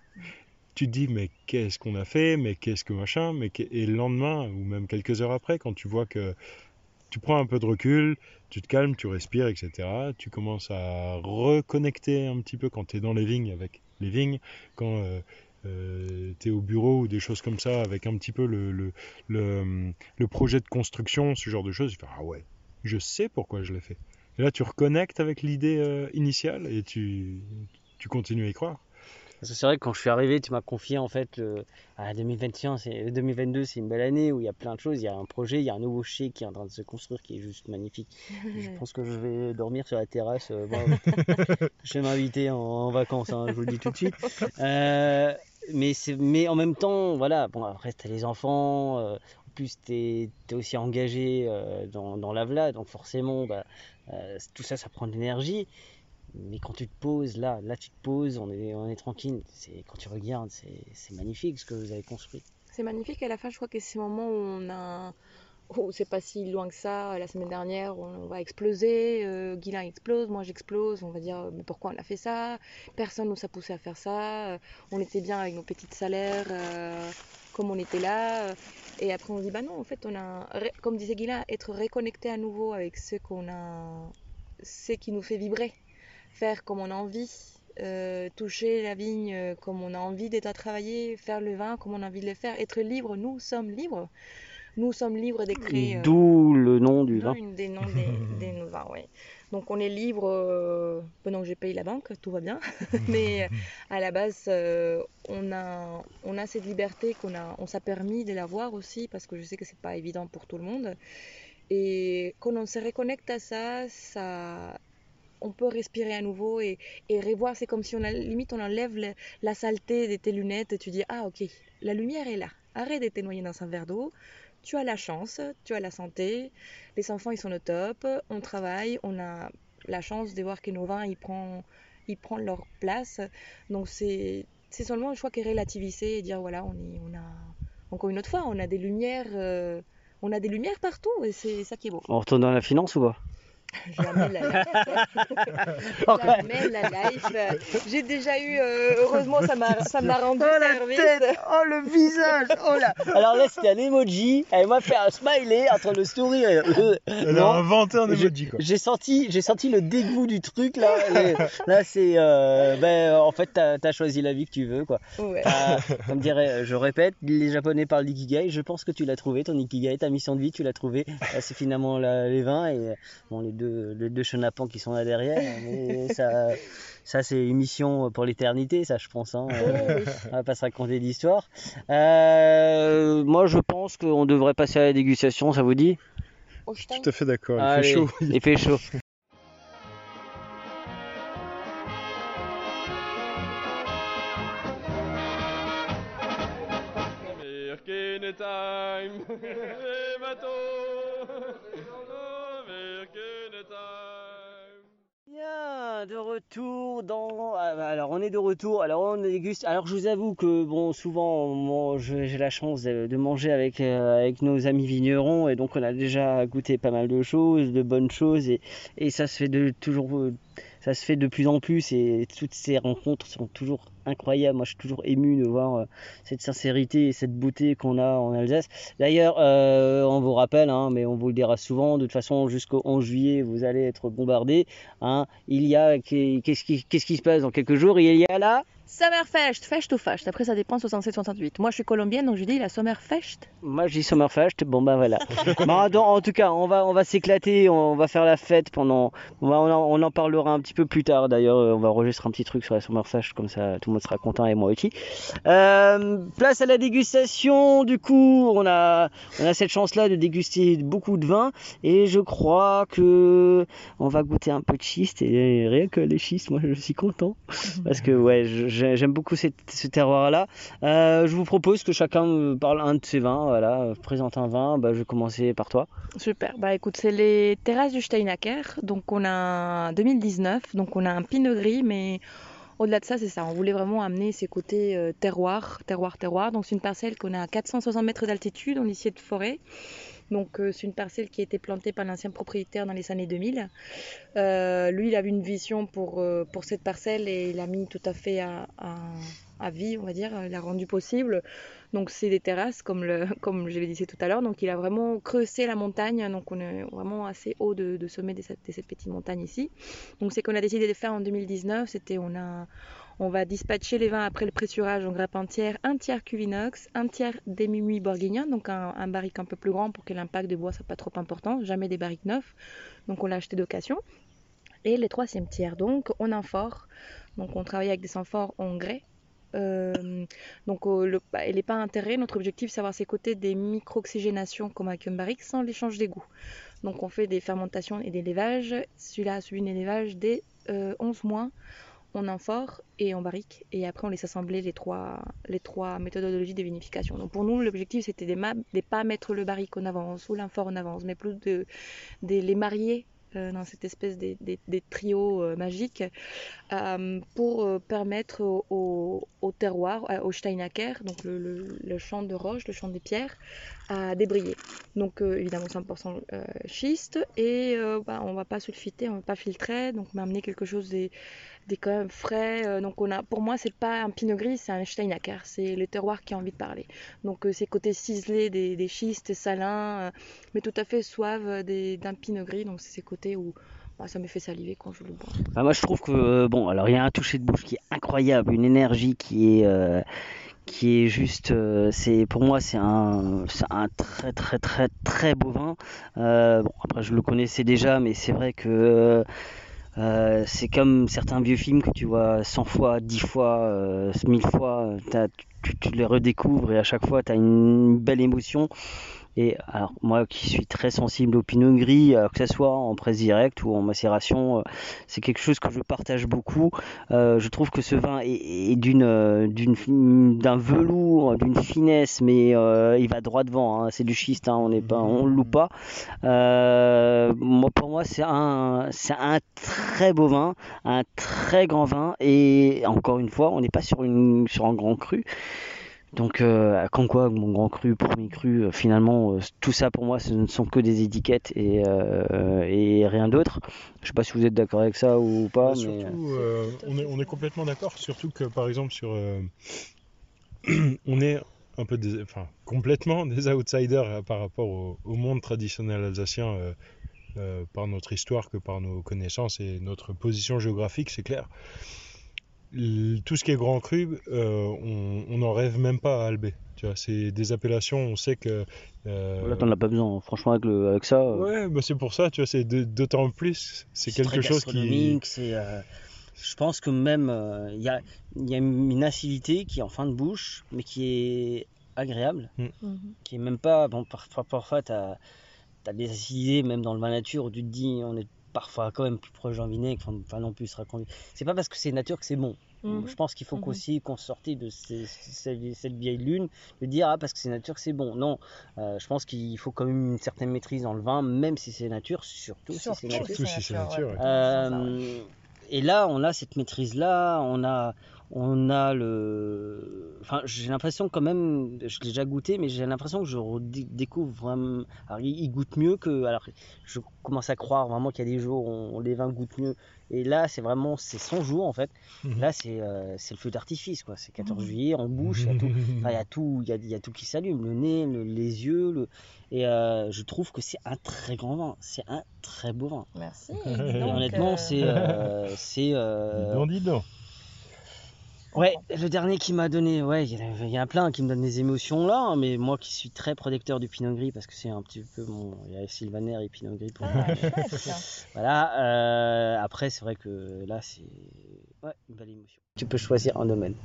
tu te dis mais qu'est-ce qu'on a fait, mais qu'est-ce que machin, mais et le lendemain ou même quelques heures après, quand tu vois que tu prends un peu de recul, tu te calmes, tu respires, etc. Tu commences à reconnecter un petit peu quand tu es dans les vignes avec les vignes, quand tu es au bureau ou des choses comme ça, avec un petit peu le, le, le, le projet de construction, ce genre de choses. Tu fais ah ouais, je sais pourquoi je l'ai fait. Et là, tu reconnectes avec l'idée euh, initiale et tu, tu continues à y croire. C'est vrai que quand je suis arrivé, tu m'as confié en fait le... ah, 2021, c'est 2022, c'est une belle année où il y a plein de choses. Il y a un projet, il y a un nouveau chez qui est en train de se construire qui est juste magnifique. Je pense que je vais dormir sur la terrasse. euh, bon, je vais m'inviter en, en vacances, hein, je vous le dis tout de suite. Euh, mais, c'est- mais en même temps, voilà, bon, après, tu as les enfants, euh, en plus, tu es, aussi engagé euh, dans, dans l'AVLA, donc forcément, bah, euh, tout ça, ça prend de l'énergie. Mais quand tu te poses là, là tu te poses, on est, on est tranquille. C'est quand tu regardes, c'est magnifique ce que vous avez construit. C'est magnifique. À la fin, je crois que c'est le moment où on a. Oh, c'est pas si loin que ça. La semaine dernière, on va exploser. Euh, Guilain explose, moi j'explose. On va dire, mais pourquoi on a fait ça? Personne nous a poussé à faire ça. Euh, On était bien avec nos petits salaires, euh, comme on était là. Et après, on se dit, bah non, en fait, on a, comme disait Guilain, être reconnecté à nouveau avec ce qu'on a, ce qui nous fait vibrer, faire comme on a envie. euh, toucher la vigne euh, comme on a envie d'être à travailler, faire le vin comme on a envie de le faire, être libre, nous sommes libres. Nous sommes libres d'écrire. euh, D'où le nom du vin. une des noms des, des nos vins, oui. Donc on est libre euh, pendant que j'ai payé la banque, tout va bien. Mais à la base, euh, on, a, on a cette liberté qu'on a, on s'est permis de l'avoir aussi parce que je sais que c'est pas évident pour tout le monde. Et quand on se reconnecte à ça, ça on peut respirer à nouveau et, revoir. C'est comme si on limite on enlève la saleté de tes lunettes et tu dis ah ok, la lumière est là. Arrête de noyer dans un verre d'eau. Tu as la chance, tu as la santé, les enfants ils sont au top, on travaille, on a la chance de voir que nos vins ils prennent, leur place. Donc c'est seulement je crois que relativiser et dire voilà on est on a encore une autre fois on a des lumières euh, on a des lumières partout et c'est ça qui est beau. On retourne dans la finance ou pas? Jamais la life. Jamais la life. J'ai déjà eu, euh, heureusement, ça m'a, ça m'a rendu service. oh le visage, oh là Alors là c'était un emoji, elle m'a fait un smiley entre le sourire et le... Elle Non. a inventé un emoji quoi. J'ai senti, j'ai senti le dégoût du truc là. Là c'est, euh, ben en fait t'as as choisi la vie que tu veux quoi. Ouais. Comme dirait, je répète, les Japonais parlent d'ikigai. Je pense que tu l'as trouvé, ton ikigai, ta mission de vie, tu l'as trouvé. Euh, C'est finalement la- les vins et euh, bon les deux, les deux chenapans qui sont là derrière. Mais ça, ça c'est une mission pour l'éternité, ça je pense. Hein. Euh, on va pas se raconter d'histoire. Euh, moi je pense qu'on devrait passer à la dégustation, ça vous dit? Holstein. Tout à fait d'accord, il Allez, fait chaud. Il fait chaud. American time, De retour dans. ah, bah, Alors, on est de retour. Alors, on déguste. Alors, je vous avoue que, bon, souvent, j'ai la chance de, manger avec, euh, avec nos amis vignerons. Et donc, on a déjà goûté pas mal de choses, de bonnes choses. Et, et ça se fait de toujours. euh, Ça se fait de plus en plus. Et toutes ces rencontres sont toujours incroyables. Moi, je suis toujours ému de voir euh, cette sincérité et cette beauté qu'on a en Alsace. D'ailleurs, euh, on vous rappelle, hein, mais on vous le dira souvent, de toute façon, jusqu'au 11 juillet, vous allez être bombardés. Hein. Il y a, qu'est-ce qui, qu'est-ce qui se passe dans quelques jours? Il y a là Summerfest, Fest ou Fest. Après, ça dépend 67-68. Moi, je suis colombienne, donc je dis la Summerfest. Moi, je dis Summerfest. Bon, bah voilà. Bon, donc, en tout cas, on va, on va s'éclater, on va faire la fête pendant. On, va- on en, on en parlera un petit peu plus tard. D'ailleurs, on va enregistrer un petit truc sur la Summerfest, comme ça, tout le monde sera content et moi aussi. Euh, place à la dégustation. Du coup, on a, cette chance-là de déguster beaucoup de vin, et je crois que on va goûter un peu de schiste. Et rien que les schistes, moi, je suis content parce que ouais, j'aime beaucoup ce terroir-là. Euh, je vous propose que chacun me parle un de ses vins. Voilà, euh, présente un vin. Bah, je vais commencer par toi. Super. Bah écoute, c'est les terrasses du Steinacker. Donc on a 2019. Donc on a un pinot gris, mais au-delà de ça, c'est ça. On voulait vraiment amener ces côtés euh, terroir, terroir, terroir. Donc c'est une parcelle qu'on a à 460 mètres d'altitude, on lycée de forêt. Donc euh, c'est une parcelle qui a été plantée par l'ancien propriétaire dans les années 2000. Euh, lui, il avait une vision pour, cette parcelle et il a mis tout à fait à, à, à vie, on va dire. Il a rendu possible. Donc c'est des terrasses, comme, comme je l'ai dit tout à l'heure. Donc il a vraiment creusé la montagne. Donc on est vraiment assez haut de, sommet de cette, de cette petite montagne ici. Donc c'est qu'on a décidé de faire en 2019. C'était on a on va dispatcher les vins après le pressurage en grappe entière, un tiers cuvinox, un tiers demi-muit bourguignon, donc un, un barrique un peu plus grand pour que l'impact de bois soit pas trop important, jamais des barriques neufs. Donc on l'a acheté d'occasion. Et les troisième tiers, donc on amphore. Donc on travaille avec des amphores en grès. Euh, donc euh, le, bah, pas intérêt. Notre objectif c'est avoir ces côtés des micro-oxygénations comme un barrique sans l'échange d'égout. Donc on fait des fermentations et des lévages. Celui-là a subi un élevage dès euh, 11 mois en amphore et en barrique et après on les assemblait les trois, les trois méthodologies de vinification. Donc pour nous l'objectif c'était de ne pas mettre le barrique en avance ou l'amphore en avance mais plus de, les marier euh, dans cette espèce des, des, des trios euh, magiques euh, pour euh, permettre au, au, terroir, euh, au Steinacker, donc le, le, le, champ de roche, le champ des pierres, à débriller. Donc euh, évidemment 100% schiste et bah, on va pas sulfiter, on va pas filtrer, donc on va amener quelque chose des, des quand même frais. donc on a, pour moi c'est pas un pinot gris, c'est un Steinacker, c'est le terroir qui a envie de parler. Donc ces côtés ciselés des, des schistes salins, mais tout à fait suaves d'un pinot gris, donc c'est ces côtés où bah, ça me fait saliver quand je le bois. Bah, moi je trouve que euh, bon alors il y a un toucher de bouche qui est incroyable, une énergie qui est euh, qui est juste euh, c'est pour moi c'est un un très très très très beau vin. après je le connaissais déjà mais c'est vrai que euh, c'est comme certains vieux films que tu vois 100 fois, 10 fois, euh, 1000 fois, tu, tu, les redécouvres et à chaque fois tu as une belle émotion. Et alors moi qui suis très sensible au pinot gris, alors que ce soit en presse directe ou en macération, c'est quelque chose que je partage beaucoup. Euh, je trouve que ce vin est, d'un velours, d'une finesse, mais euh, il va droit devant. Hein. C'est du schiste, hein. on n'est pas, on le loupe pas. Euh, pour moi c'est un très beau vin, un très grand vin et encore une fois on n'est pas sur un grand cru. Donc, euh, comme quoi, mon grand cru, premier cru, euh, finalement, euh, tout ça pour moi, ce ne sont que des étiquettes et, euh, et rien d'autre. Je sais pas si vous êtes d'accord avec ça ou pas. Bah, mais... Surtout, on, est, on est complètement d'accord. Surtout que, par exemple, sur, on est un peu, des, enfin, complètement des outsiders par rapport au, au monde traditionnel alsacien. par notre histoire que par nos connaissances et notre position géographique, c'est clair tout ce qui est grand cru, euh, on n'en rêve même pas à Albé. Tu vois, c'est des appellations, on sait que. Euh... Là, t'en as pas besoin, franchement, avec, le, avec ça. Ouais, bah c'est pour ça, tu vois, c'est d'autant plus, c'est quelque chose qui. C'est, euh, je pense que même, il y, a, y a une acidité qui est en fin de bouche, mais qui est agréable, mm. qui est même pas. Bon, parfois, parfois t'as as des acidités, même dans le vin nature, où tu te dis, on est parfois quand même plus proche d'un vinaigre, enfin, enfin non plus se raconter. C'est pas parce que c'est nature que c'est bon. Mmh. Je pense qu'il faut mmh. qu'aussi qu'on sorte de ces, cette, cette, vieille lune, de dire ah parce que c'est nature que c'est bon. Non, euh, je pense qu'il faut quand même une certaine maîtrise dans le vin, même si c'est nature, surtout, surtout si c'est nature. Surtout si c'est nature. Ouais. Euh, et là, on a cette maîtrise là, on a on a le. Enfin, j'ai l'impression quand même, je l'ai déjà goûté, mais j'ai l'impression que je découvre vraiment. Alors, il goûte mieux que. Alors, je commence à croire vraiment qu'il y a des jours où on, les vins goûtent mieux. Et là, c'est vraiment. C'est 100 jours en fait. Mmh. Là, c'est euh, le feu d'artifice, quoi. C'est 14 mmh. juillet, en bouche, il y a tout. Il y a tout, il y a, il y a tout qui s'allume. Le nez, le, les yeux. Le... Et euh, je trouve que c'est un très grand vin. C'est un très beau vin. Merci. Et honnêtement, c'est. Euh, c'est. Euh... Dis donc, dis donc. Ouais, le dernier qui m'a donné, ouais, il y, y, a plein qui me donne des émotions là, hein, mais moi qui suis très protecteur du Pinot Gris parce que c'est un petit peu mon, il y a Sylvaner et Pinot Gris pour ah, moi. voilà. Euh, après, c'est vrai que là, c'est ouais, une belle émotion. Tu peux choisir un domaine.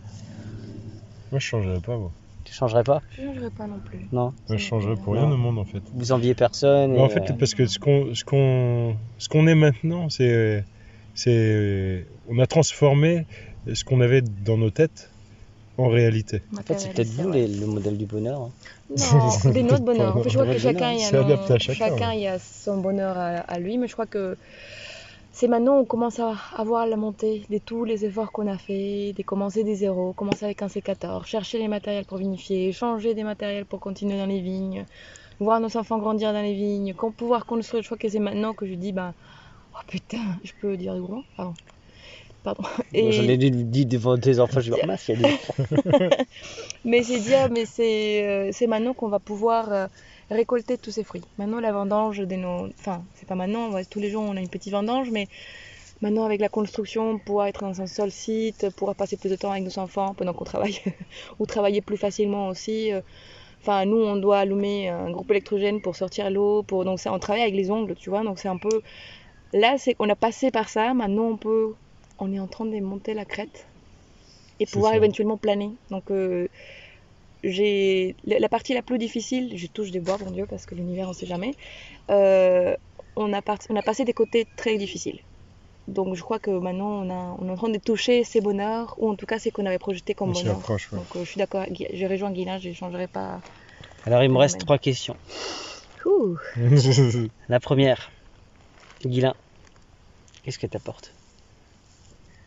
Moi, je changerais pas, moi. Tu changerais pas? Je changerais pas non plus. Non? Moi, je changerais pour rien au monde en fait. Vous enviez personne. Et... En fait, parce que ce qu'on, ce qu'on, ce qu'on est maintenant, c'est, c'est, on a transformé ce qu'on avait dans nos têtes en réalité. En fait, c'est peut-être vous les, le modèle du bonheur. Hein. Non, c'est notre bonheur. Je crois que chacun, y a, chacun, chacun il y a son bonheur à, à, lui, mais je crois que c'est maintenant on commence à avoir la montée de tous les efforts qu'on a fait, de commencer des zéros, commencer avec un C14, chercher les matériels pour vinifier, changer des matériels pour continuer dans les vignes, voir nos enfants grandir dans les vignes, qu'on pouvoir construire. Je crois que c'est maintenant que je dis, ben, oh putain, je peux dire gros Pardon. Pardon. Moi, J'en ai dit, devant des enfants, je vais des enfants. mais c'est dire, mais c'est euh, c'est maintenant qu'on va pouvoir euh, récolter tous ces fruits. Maintenant, la vendange de nos. Enfin, c'est pas maintenant, ouais, tous les jours on a une petite vendange, mais maintenant avec la construction, pouvoir être dans un seul site, pouvoir passer plus de temps avec nos enfants pendant qu'on travaille, ou travailler plus facilement aussi. euh, Enfin, nous, on doit allumer un groupe électrogène pour sortir l'eau, pour donc ça, on travaille avec les ongles, tu vois. Donc c'est un peu là, c'est on a passé par ça. Maintenant, on peut, on est en train de monter la crête et pouvoir ça. éventuellement planer. Donc euh, j'ai la partie la plus difficile, je touche des bois, bon Dieu, parce que l'univers, on sait jamais. euh, on, a part- on a passé des côtés très difficiles. Donc je crois que maintenant, on, a, on est en train de toucher ces bonheurs, ou en tout cas, c'est qu'on avait projeté comme On bonheur. approche, ouais. Donc euh, je suis d'accord, Gui- j'ai rejoint Guilain, je ne changerai pas. Alors, il me reste trois questions. Ouh. La première, Guilain, qu'est-ce que t'apportes?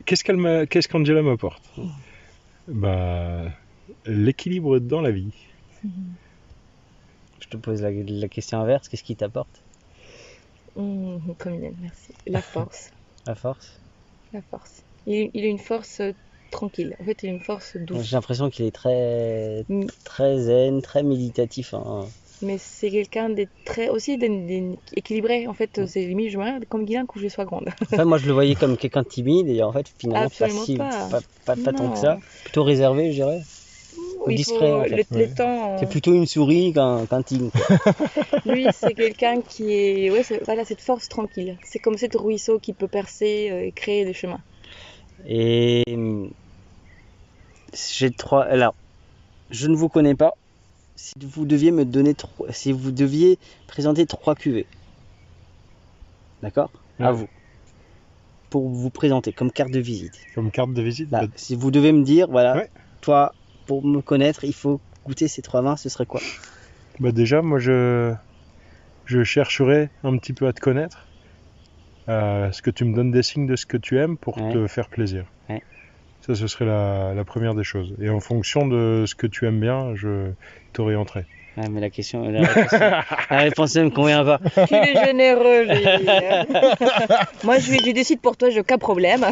Qu'est-ce qu'elle m'a- qu'est-ce qu'Angela m'apporte? Bah, l'équilibre dans la vie. Je te pose la, la question inverse, qu'est-ce qui t'apporte? Hum, comme merci. La force. La force? La force. Il, il a une force euh, tranquille. En fait, il a une force J'ai douce. l'impression qu'il est très, Mm. très zen, très méditatif. hein. Mais c'est quelqu'un de très aussi de- équilibré. En fait, c'est limite, je me comme Guilain quand je sois grande. Enfin, moi, je le voyais comme quelqu'un de timide et en fait, finalement, pas, Absolument si, pas. pas, pas- pas tant que ça. Plutôt réservé, je dirais. Ou discret, faut- en fait. le- les temps, C'est plutôt une souris qu'un qu'un tigre. lui, c'est quelqu'un qui est. Ouais, c'est- voilà, cette force tranquille. C'est comme cet ruisseau qui peut percer euh, et créer des chemins. Et j'ai trois. Alors, je ne vous connais pas. Si vous deviez me donner trois, si vous deviez présenter trois cuvées, d'accord, à vous, pour vous présenter comme carte de visite. Comme carte de visite Là, bah, si vous devez me dire, voilà, Ouais. toi, pour me connaître, il faut goûter ces trois vins, ce serait quoi? bah déjà, moi, je, je chercherai un petit peu à te connaître. À ce que tu me donnes des signes de ce que tu aimes pour Ouais. te faire plaisir? Ça, ce serait la, la première des choses. Et en fonction de ce que tu aimes bien, je t'orienterai. Ouais, mais la question, la réponse, la réponse ne me convient pas. Tu es généreux, lui. moi, je, lui- je décide pour toi, j'ai aucun problème.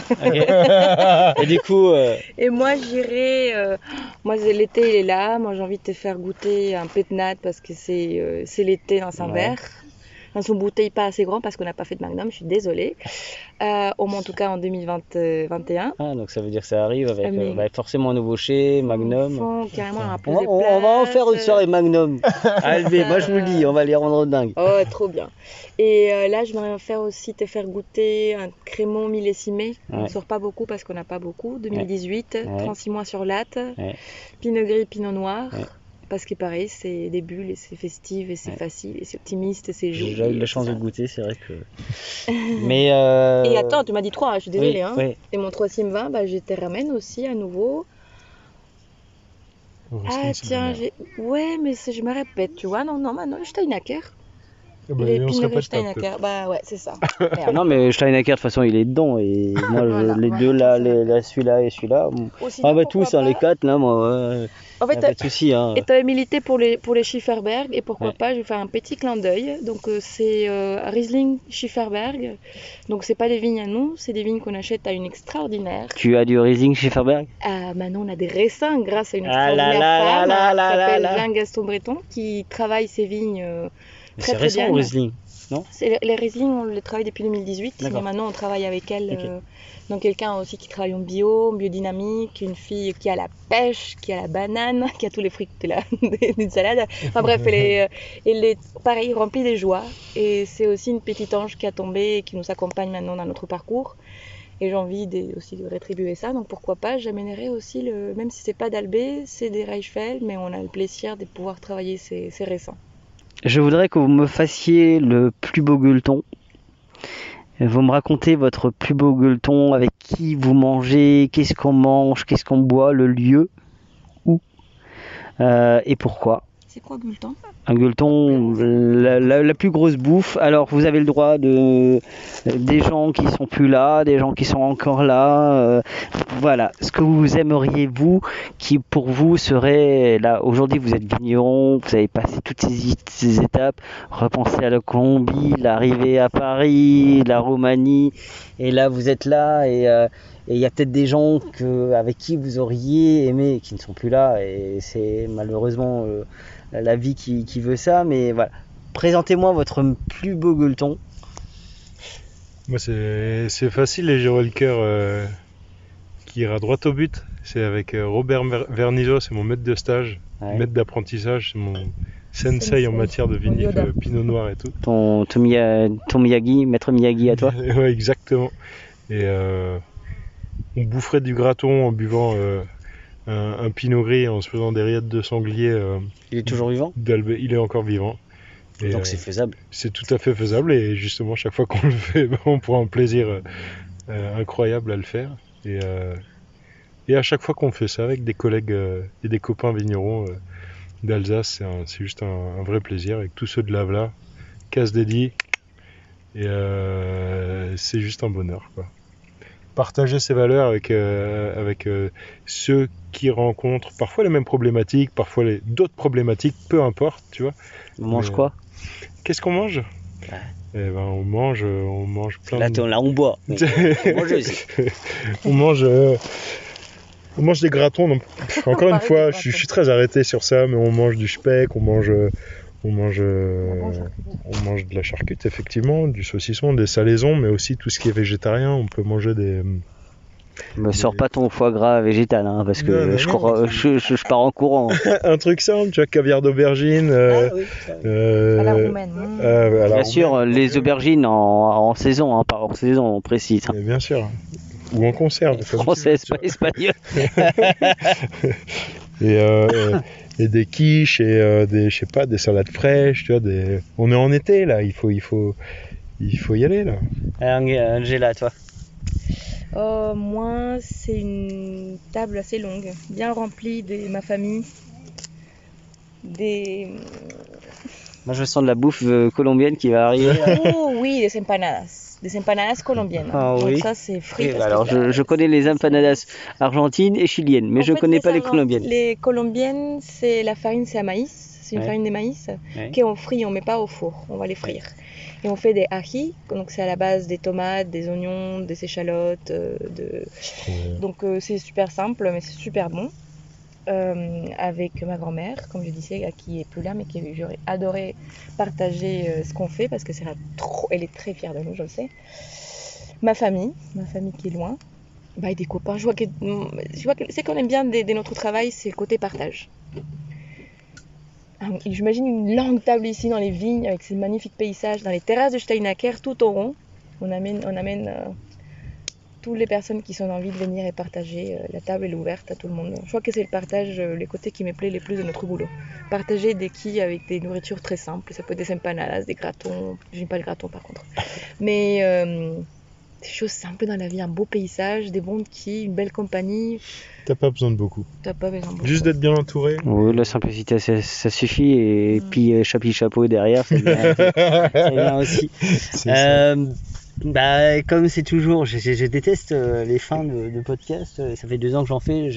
Et du coup, euh, Et moi, j'irai. euh, moi, l'été, il est là. Moi, j'ai envie de te faire goûter un pétnat parce que c'est euh, c'est l'été dans un Ouais. verre. Dans son bouteille pas assez grand parce qu'on n'a pas fait de magnum, je suis désolée. Euh, au moins, en tout cas, en 2021. ah, donc ça veut dire que ça arrive avec Ah, mais- euh, bah, forcément un nouveau chez Magnum. Carrément, on On va, on- on en faire une soirée Magnum. Alvé, moi je vous le dis, on va les rendre dingues. Oh, trop bien. Et euh, là, je voudrais faire aussi te faire goûter un crémant millésimé. On ne Ouais. sort pas beaucoup parce qu'on n'a pas beaucoup. 2018, Ouais. 36 mois sur latte. Ouais. Pinot gris, pinot noir. Parce que pareil, c'est des bulles et c'est festif et c'est Ouais. facile et c'est optimiste et c'est J'ai joli. déjà eu la chance de goûter, c'est vrai que. Mais. euh, Et attends, tu m'as dit trois, je suis désolée. oui, hein. oui. Et mon troisième vin, bah, je te ramène aussi à nouveau. Au Ah tiens, j'ai... ouais, mais je me répète, tu vois. Non, non, le Steinacker. Ah bah, les on se Pinot répète Steinacker. Bah ouais, c'est ça. Merde. non, mais Steinacker, de toute façon, il est dedans. Et moi, je- Voilà, les voilà, deux là, là, celui-là et celui-là. Ah, bah, tous, hein, les quatre là, moi, ouais. En fait, pas de souci, hein. Et tu avais milité pour les, pour les Schifferberg, et pourquoi Ouais. pas, je vais faire un petit clin d'œil. Donc, euh, c'est euh, Riesling Schifferberg. Donc, c'est pas des vignes à nous, c'est des vignes qu'on achète à une extraordinaire. Tu as du Riesling chez Faberg Ah, maintenant, on a des raisins grâce à une Ah là extraordinaire là femme là là qui là s'appelle là. Jean Gaston Breton, qui travaille ses vignes euh, C'est très récent, le Riesling. C'est- Les Riesling, on les travaille depuis 2018, mais maintenant on travaille avec elle. Euh, donc quelqu'un aussi qui travaille en bio, en biodynamique, une fille qui a la pêche, qui a la banane, qui a tous les fruits de la- d'une salade. Enfin bref, elle est, euh, elle est pareil, remplie de joie. Et c'est aussi une petite ange qui a tombé et qui nous accompagne maintenant dans notre parcours. Et j'ai envie de, aussi de rétribuer ça. Donc pourquoi pas, j'amènerai aussi, le, même si c'est pas d'Albé, c'est des Reichfeld, mais on a le plaisir de pouvoir travailler ces, ces récents. Je voudrais que vous me fassiez le plus beau gueuleton. Vous me racontez votre plus beau gueuleton, avec qui vous mangez, qu'est-ce qu'on mange, qu'est-ce qu'on boit, le lieu, où euh, et pourquoi. C'est quoi Gulton Un gueuleton, la, plus grosse bouffe. Alors vous avez le droit de des gens qui sont plus là, des gens qui sont encore là. euh, voilà, ce que vous aimeriez vous, qui pour vous serait là. Aujourd'hui vous êtes vigneron, vous avez passé toutes ces, étapes, repensez à la Colombie, l'arrivée à Paris, la Roumanie, et là vous êtes là et euh, il y a peut-être des gens avec qui vous auriez aimé qui ne sont plus là et c'est malheureusement euh, la vie qui, qui veut ça. Mais voilà, présentez-moi votre plus beau gueuleton. Moi, c'est facile et j'aurais le cœur euh, qui ira droit au but. C'est avec euh, Robert Ver- Vernizo, c'est mon maître de stage, Ouais. maître d'apprentissage, c'est mon sensei, Sensei. en matière de vinif euh, pinot noir et tout. Ton, ton, Miya- ton Miyagi, maître Miyagi à toi ouais, exactement. Et euh, on boufferait du graton en buvant euh, un, un pinot gris, en se faisant des rillettes de sanglier. euh, Il est toujours vivant? d'Albe- Il est encore vivant. Et, Donc euh, c'est faisable. C'est tout à fait faisable et justement chaque fois qu'on le fait, ben, on prend un plaisir euh, euh, incroyable à le faire. Et, euh, et à chaque fois qu'on fait ça avec des collègues euh, et des copains vignerons euh, d'Alsace, c'est un- c'est juste un, un vrai plaisir avec tous ceux de l'Avla, casse dédié. Et euh, c'est juste un bonheur. Quoi. Partager ses valeurs avec, euh, avec euh, ceux qui rencontrent parfois les mêmes problématiques, parfois les- d'autres problématiques, peu importe, tu vois. On mange Mais, quoi? Qu'est-ce qu'on mange? Eh ben, on mange, euh, on mange plein Là, de... là, on boit. on mange aussi. on mange, euh, on mange des gratons. donc, encore une fois, je, suis- je suis très arrêté sur ça, mais on mange du speck, on mange, on mange, euh, on mange de la charcute effectivement, du saucisson, des salaisons, mais aussi tout ce qui est végétarien. On peut manger des. Me sors pas ton foie gras végétal, hein, parce que Non, non, je, non. crois- je, je- je pars en courant. un truc simple, tu vois, caviar d'aubergine. euh, euh, À la roumaine. euh, à la Bien sûr, les aubergines en, en saison, hein, pas hors saison, on précise. hein. Bien sûr. Ou en conserve. Française, pas espagnole. et, euh, et des quiches et euh, des je sais pas des salades fraîches tu vois des on est en été là il faut il faut il faut y aller là Alors, Angela, toi Euh, moi, c'est une table assez longue, bien remplie de ma famille. Des. Moi, je sens de la bouffe euh, colombienne qui va arriver. Oh oui, des empanadas. Des empanadas colombiennes. Ah Donc oui. ça, c'est frit. Oui, parce alors, je, je connais les empanadas argentines et chiliennes, mais En je fait, connais pas les colombiennes. Les colombiennes, c'est la farine, c'est à maïs. C'est une Ouais. farine de maïs Ouais. qu'on frit, on met pas au four, on va les frire. Et on fait des ají, donc c'est à la base des tomates, des oignons, des échalotes. euh, de... Donc euh, c'est super simple, mais c'est super bon. Euh, avec ma grand-mère, comme je disais, qui est plus là, mais qui j'aurais adoré partager euh, ce qu'on fait parce que c'est elle est très fière de nous, je le sais. Ma famille, ma famille qui est loin, bah, et des copains. Je vois que, c'est qu'on aime bien de, notre travail, c'est le côté partage. Ah, J'imagine une longue table ici dans les vignes avec ces magnifiques paysages, dans les terrasses de Steinaker, tout au rond. On amène, on amène euh, toutes les personnes qui sont envie de venir et partager. euh, la table est ouverte à tout le monde. Je crois que c'est le partage, euh, les côtés qui me plaît les plus de notre boulot. Partager des quilles avec des nourritures très simples. Ça peut être des empanadas, des gratons. Je n'aime pas le graton par contre. Mais euh, des choses simples dans la vie. Un beau paysage, des bons quilles, une belle compagnie. t'as pas besoin de beaucoup T'as pas besoin de juste d'être bien entouré Oui, la simplicité, ça, ça suffit. Et puis, chapeau chapeau derrière, c'est bien, c'est bien aussi. Bah, comme c'est toujours, je, déteste euh, les fins de, podcast. euh, Ça fait deux ans que j'en fais.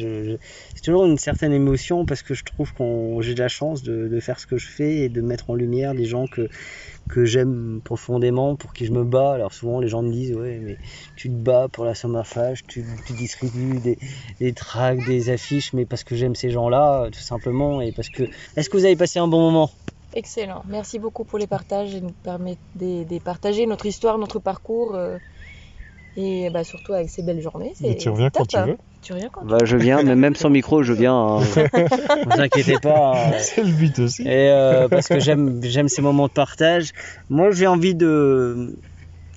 C'est toujours une certaine émotion parce que je trouve qu'on j'ai de la chance de, faire ce que je fais et de mettre en lumière des gens que j'aime profondément, pour qui je me bats. Alors souvent les gens me disent ouais mais tu te bats pour la Sommerfage, tu, tu distribues des, des tracts, des affiches, mais parce que j'aime ces gens-là, tout simplement, et parce que. Est-ce que vous avez passé un bon moment? Excellent. Merci beaucoup pour les partages et nous permettre de, de partager notre histoire, notre parcours euh, et bah, surtout avec ces belles journées. Mais C'est tu reviens quand tu hein. veux. Tu reviens quand Bah, je viens, mais même sans micro, je viens. hein. vous inquiétez pas. hein. c'est le but aussi. Et euh, parce que j'aime j'aime ces moments de partage. Moi, j'ai envie de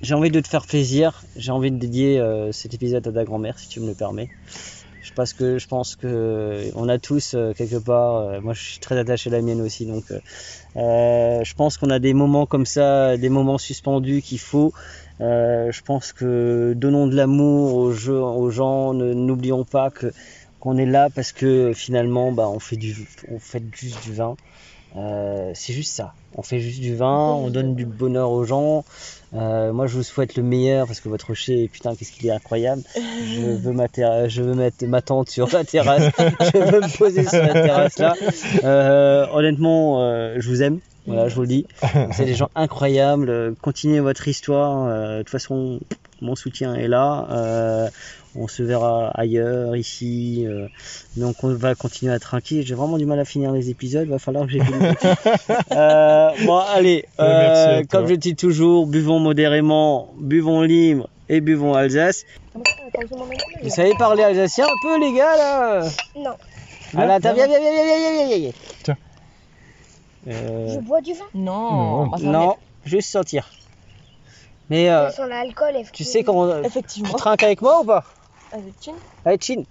j'ai envie de te faire plaisir. J'ai envie de dédier euh, cet épisode à ta grand-mère, si tu me le permets. Je parce que je pense que on a tous euh, quelque part. euh, moi, je suis très attaché à la mienne aussi, donc euh, je pense qu'on a des moments comme ça, des moments suspendus qu'il faut. Je pense que donnons de l'amour aux, aux gens. N'oublions pas que qu'on est là parce que finalement, bah, on fait du, on fait juste du vin Euh, c'est juste ça. On fait juste du vin, on donne du bonheur aux gens. Euh, moi, je vous souhaite le meilleur parce que votre rocher, putain, qu'est-ce qu'il est incroyable. Je veux, ma je veux mettre ma tente sur la terrasse. je veux me poser sur la terrasse là. Euh, honnêtement, euh, je vous aime. Voilà, je vous le dis. C'est des gens incroyables. Euh, Continuez votre histoire. Euh, de toute façon, mon soutien est là. Euh, on se verra ailleurs, ici. euh, donc on va continuer à trinquer. J'ai vraiment du mal à finir les épisodes. Va falloir que j'écoute. euh, bon, allez. Euh, comme je dis toujours, buvons modérément, buvons libre et buvons Alsace. Vous savez parler alsacien un peu, les gars, là? Non. Voilà, t'as- viens, viens, viens, viens, viens, viens. Tiens. Euh, Je bois du vin? Non, Non. juste sentir. Mais euh, tu sais comment... Effectivement. Tu trinques avec moi ou pas? Avec Chin. Eskilt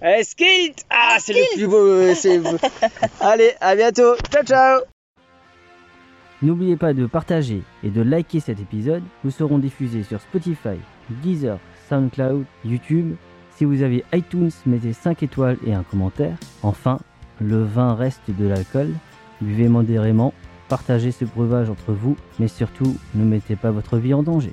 Eskilt Ah, c'est le plus beau... euh, c'est- Allez, à bientôt. Ciao, ciao N'oubliez pas de partager et de liker cet épisode. Nous serons diffusés sur Spotify, Deezer, SoundCloud, YouTube. Si vous avez iTunes, mettez 5 étoiles et un commentaire. Enfin, le vin reste de l'alcool. Buvez modérément, partagez ce breuvage entre vous, mais surtout, ne mettez pas votre vie en danger.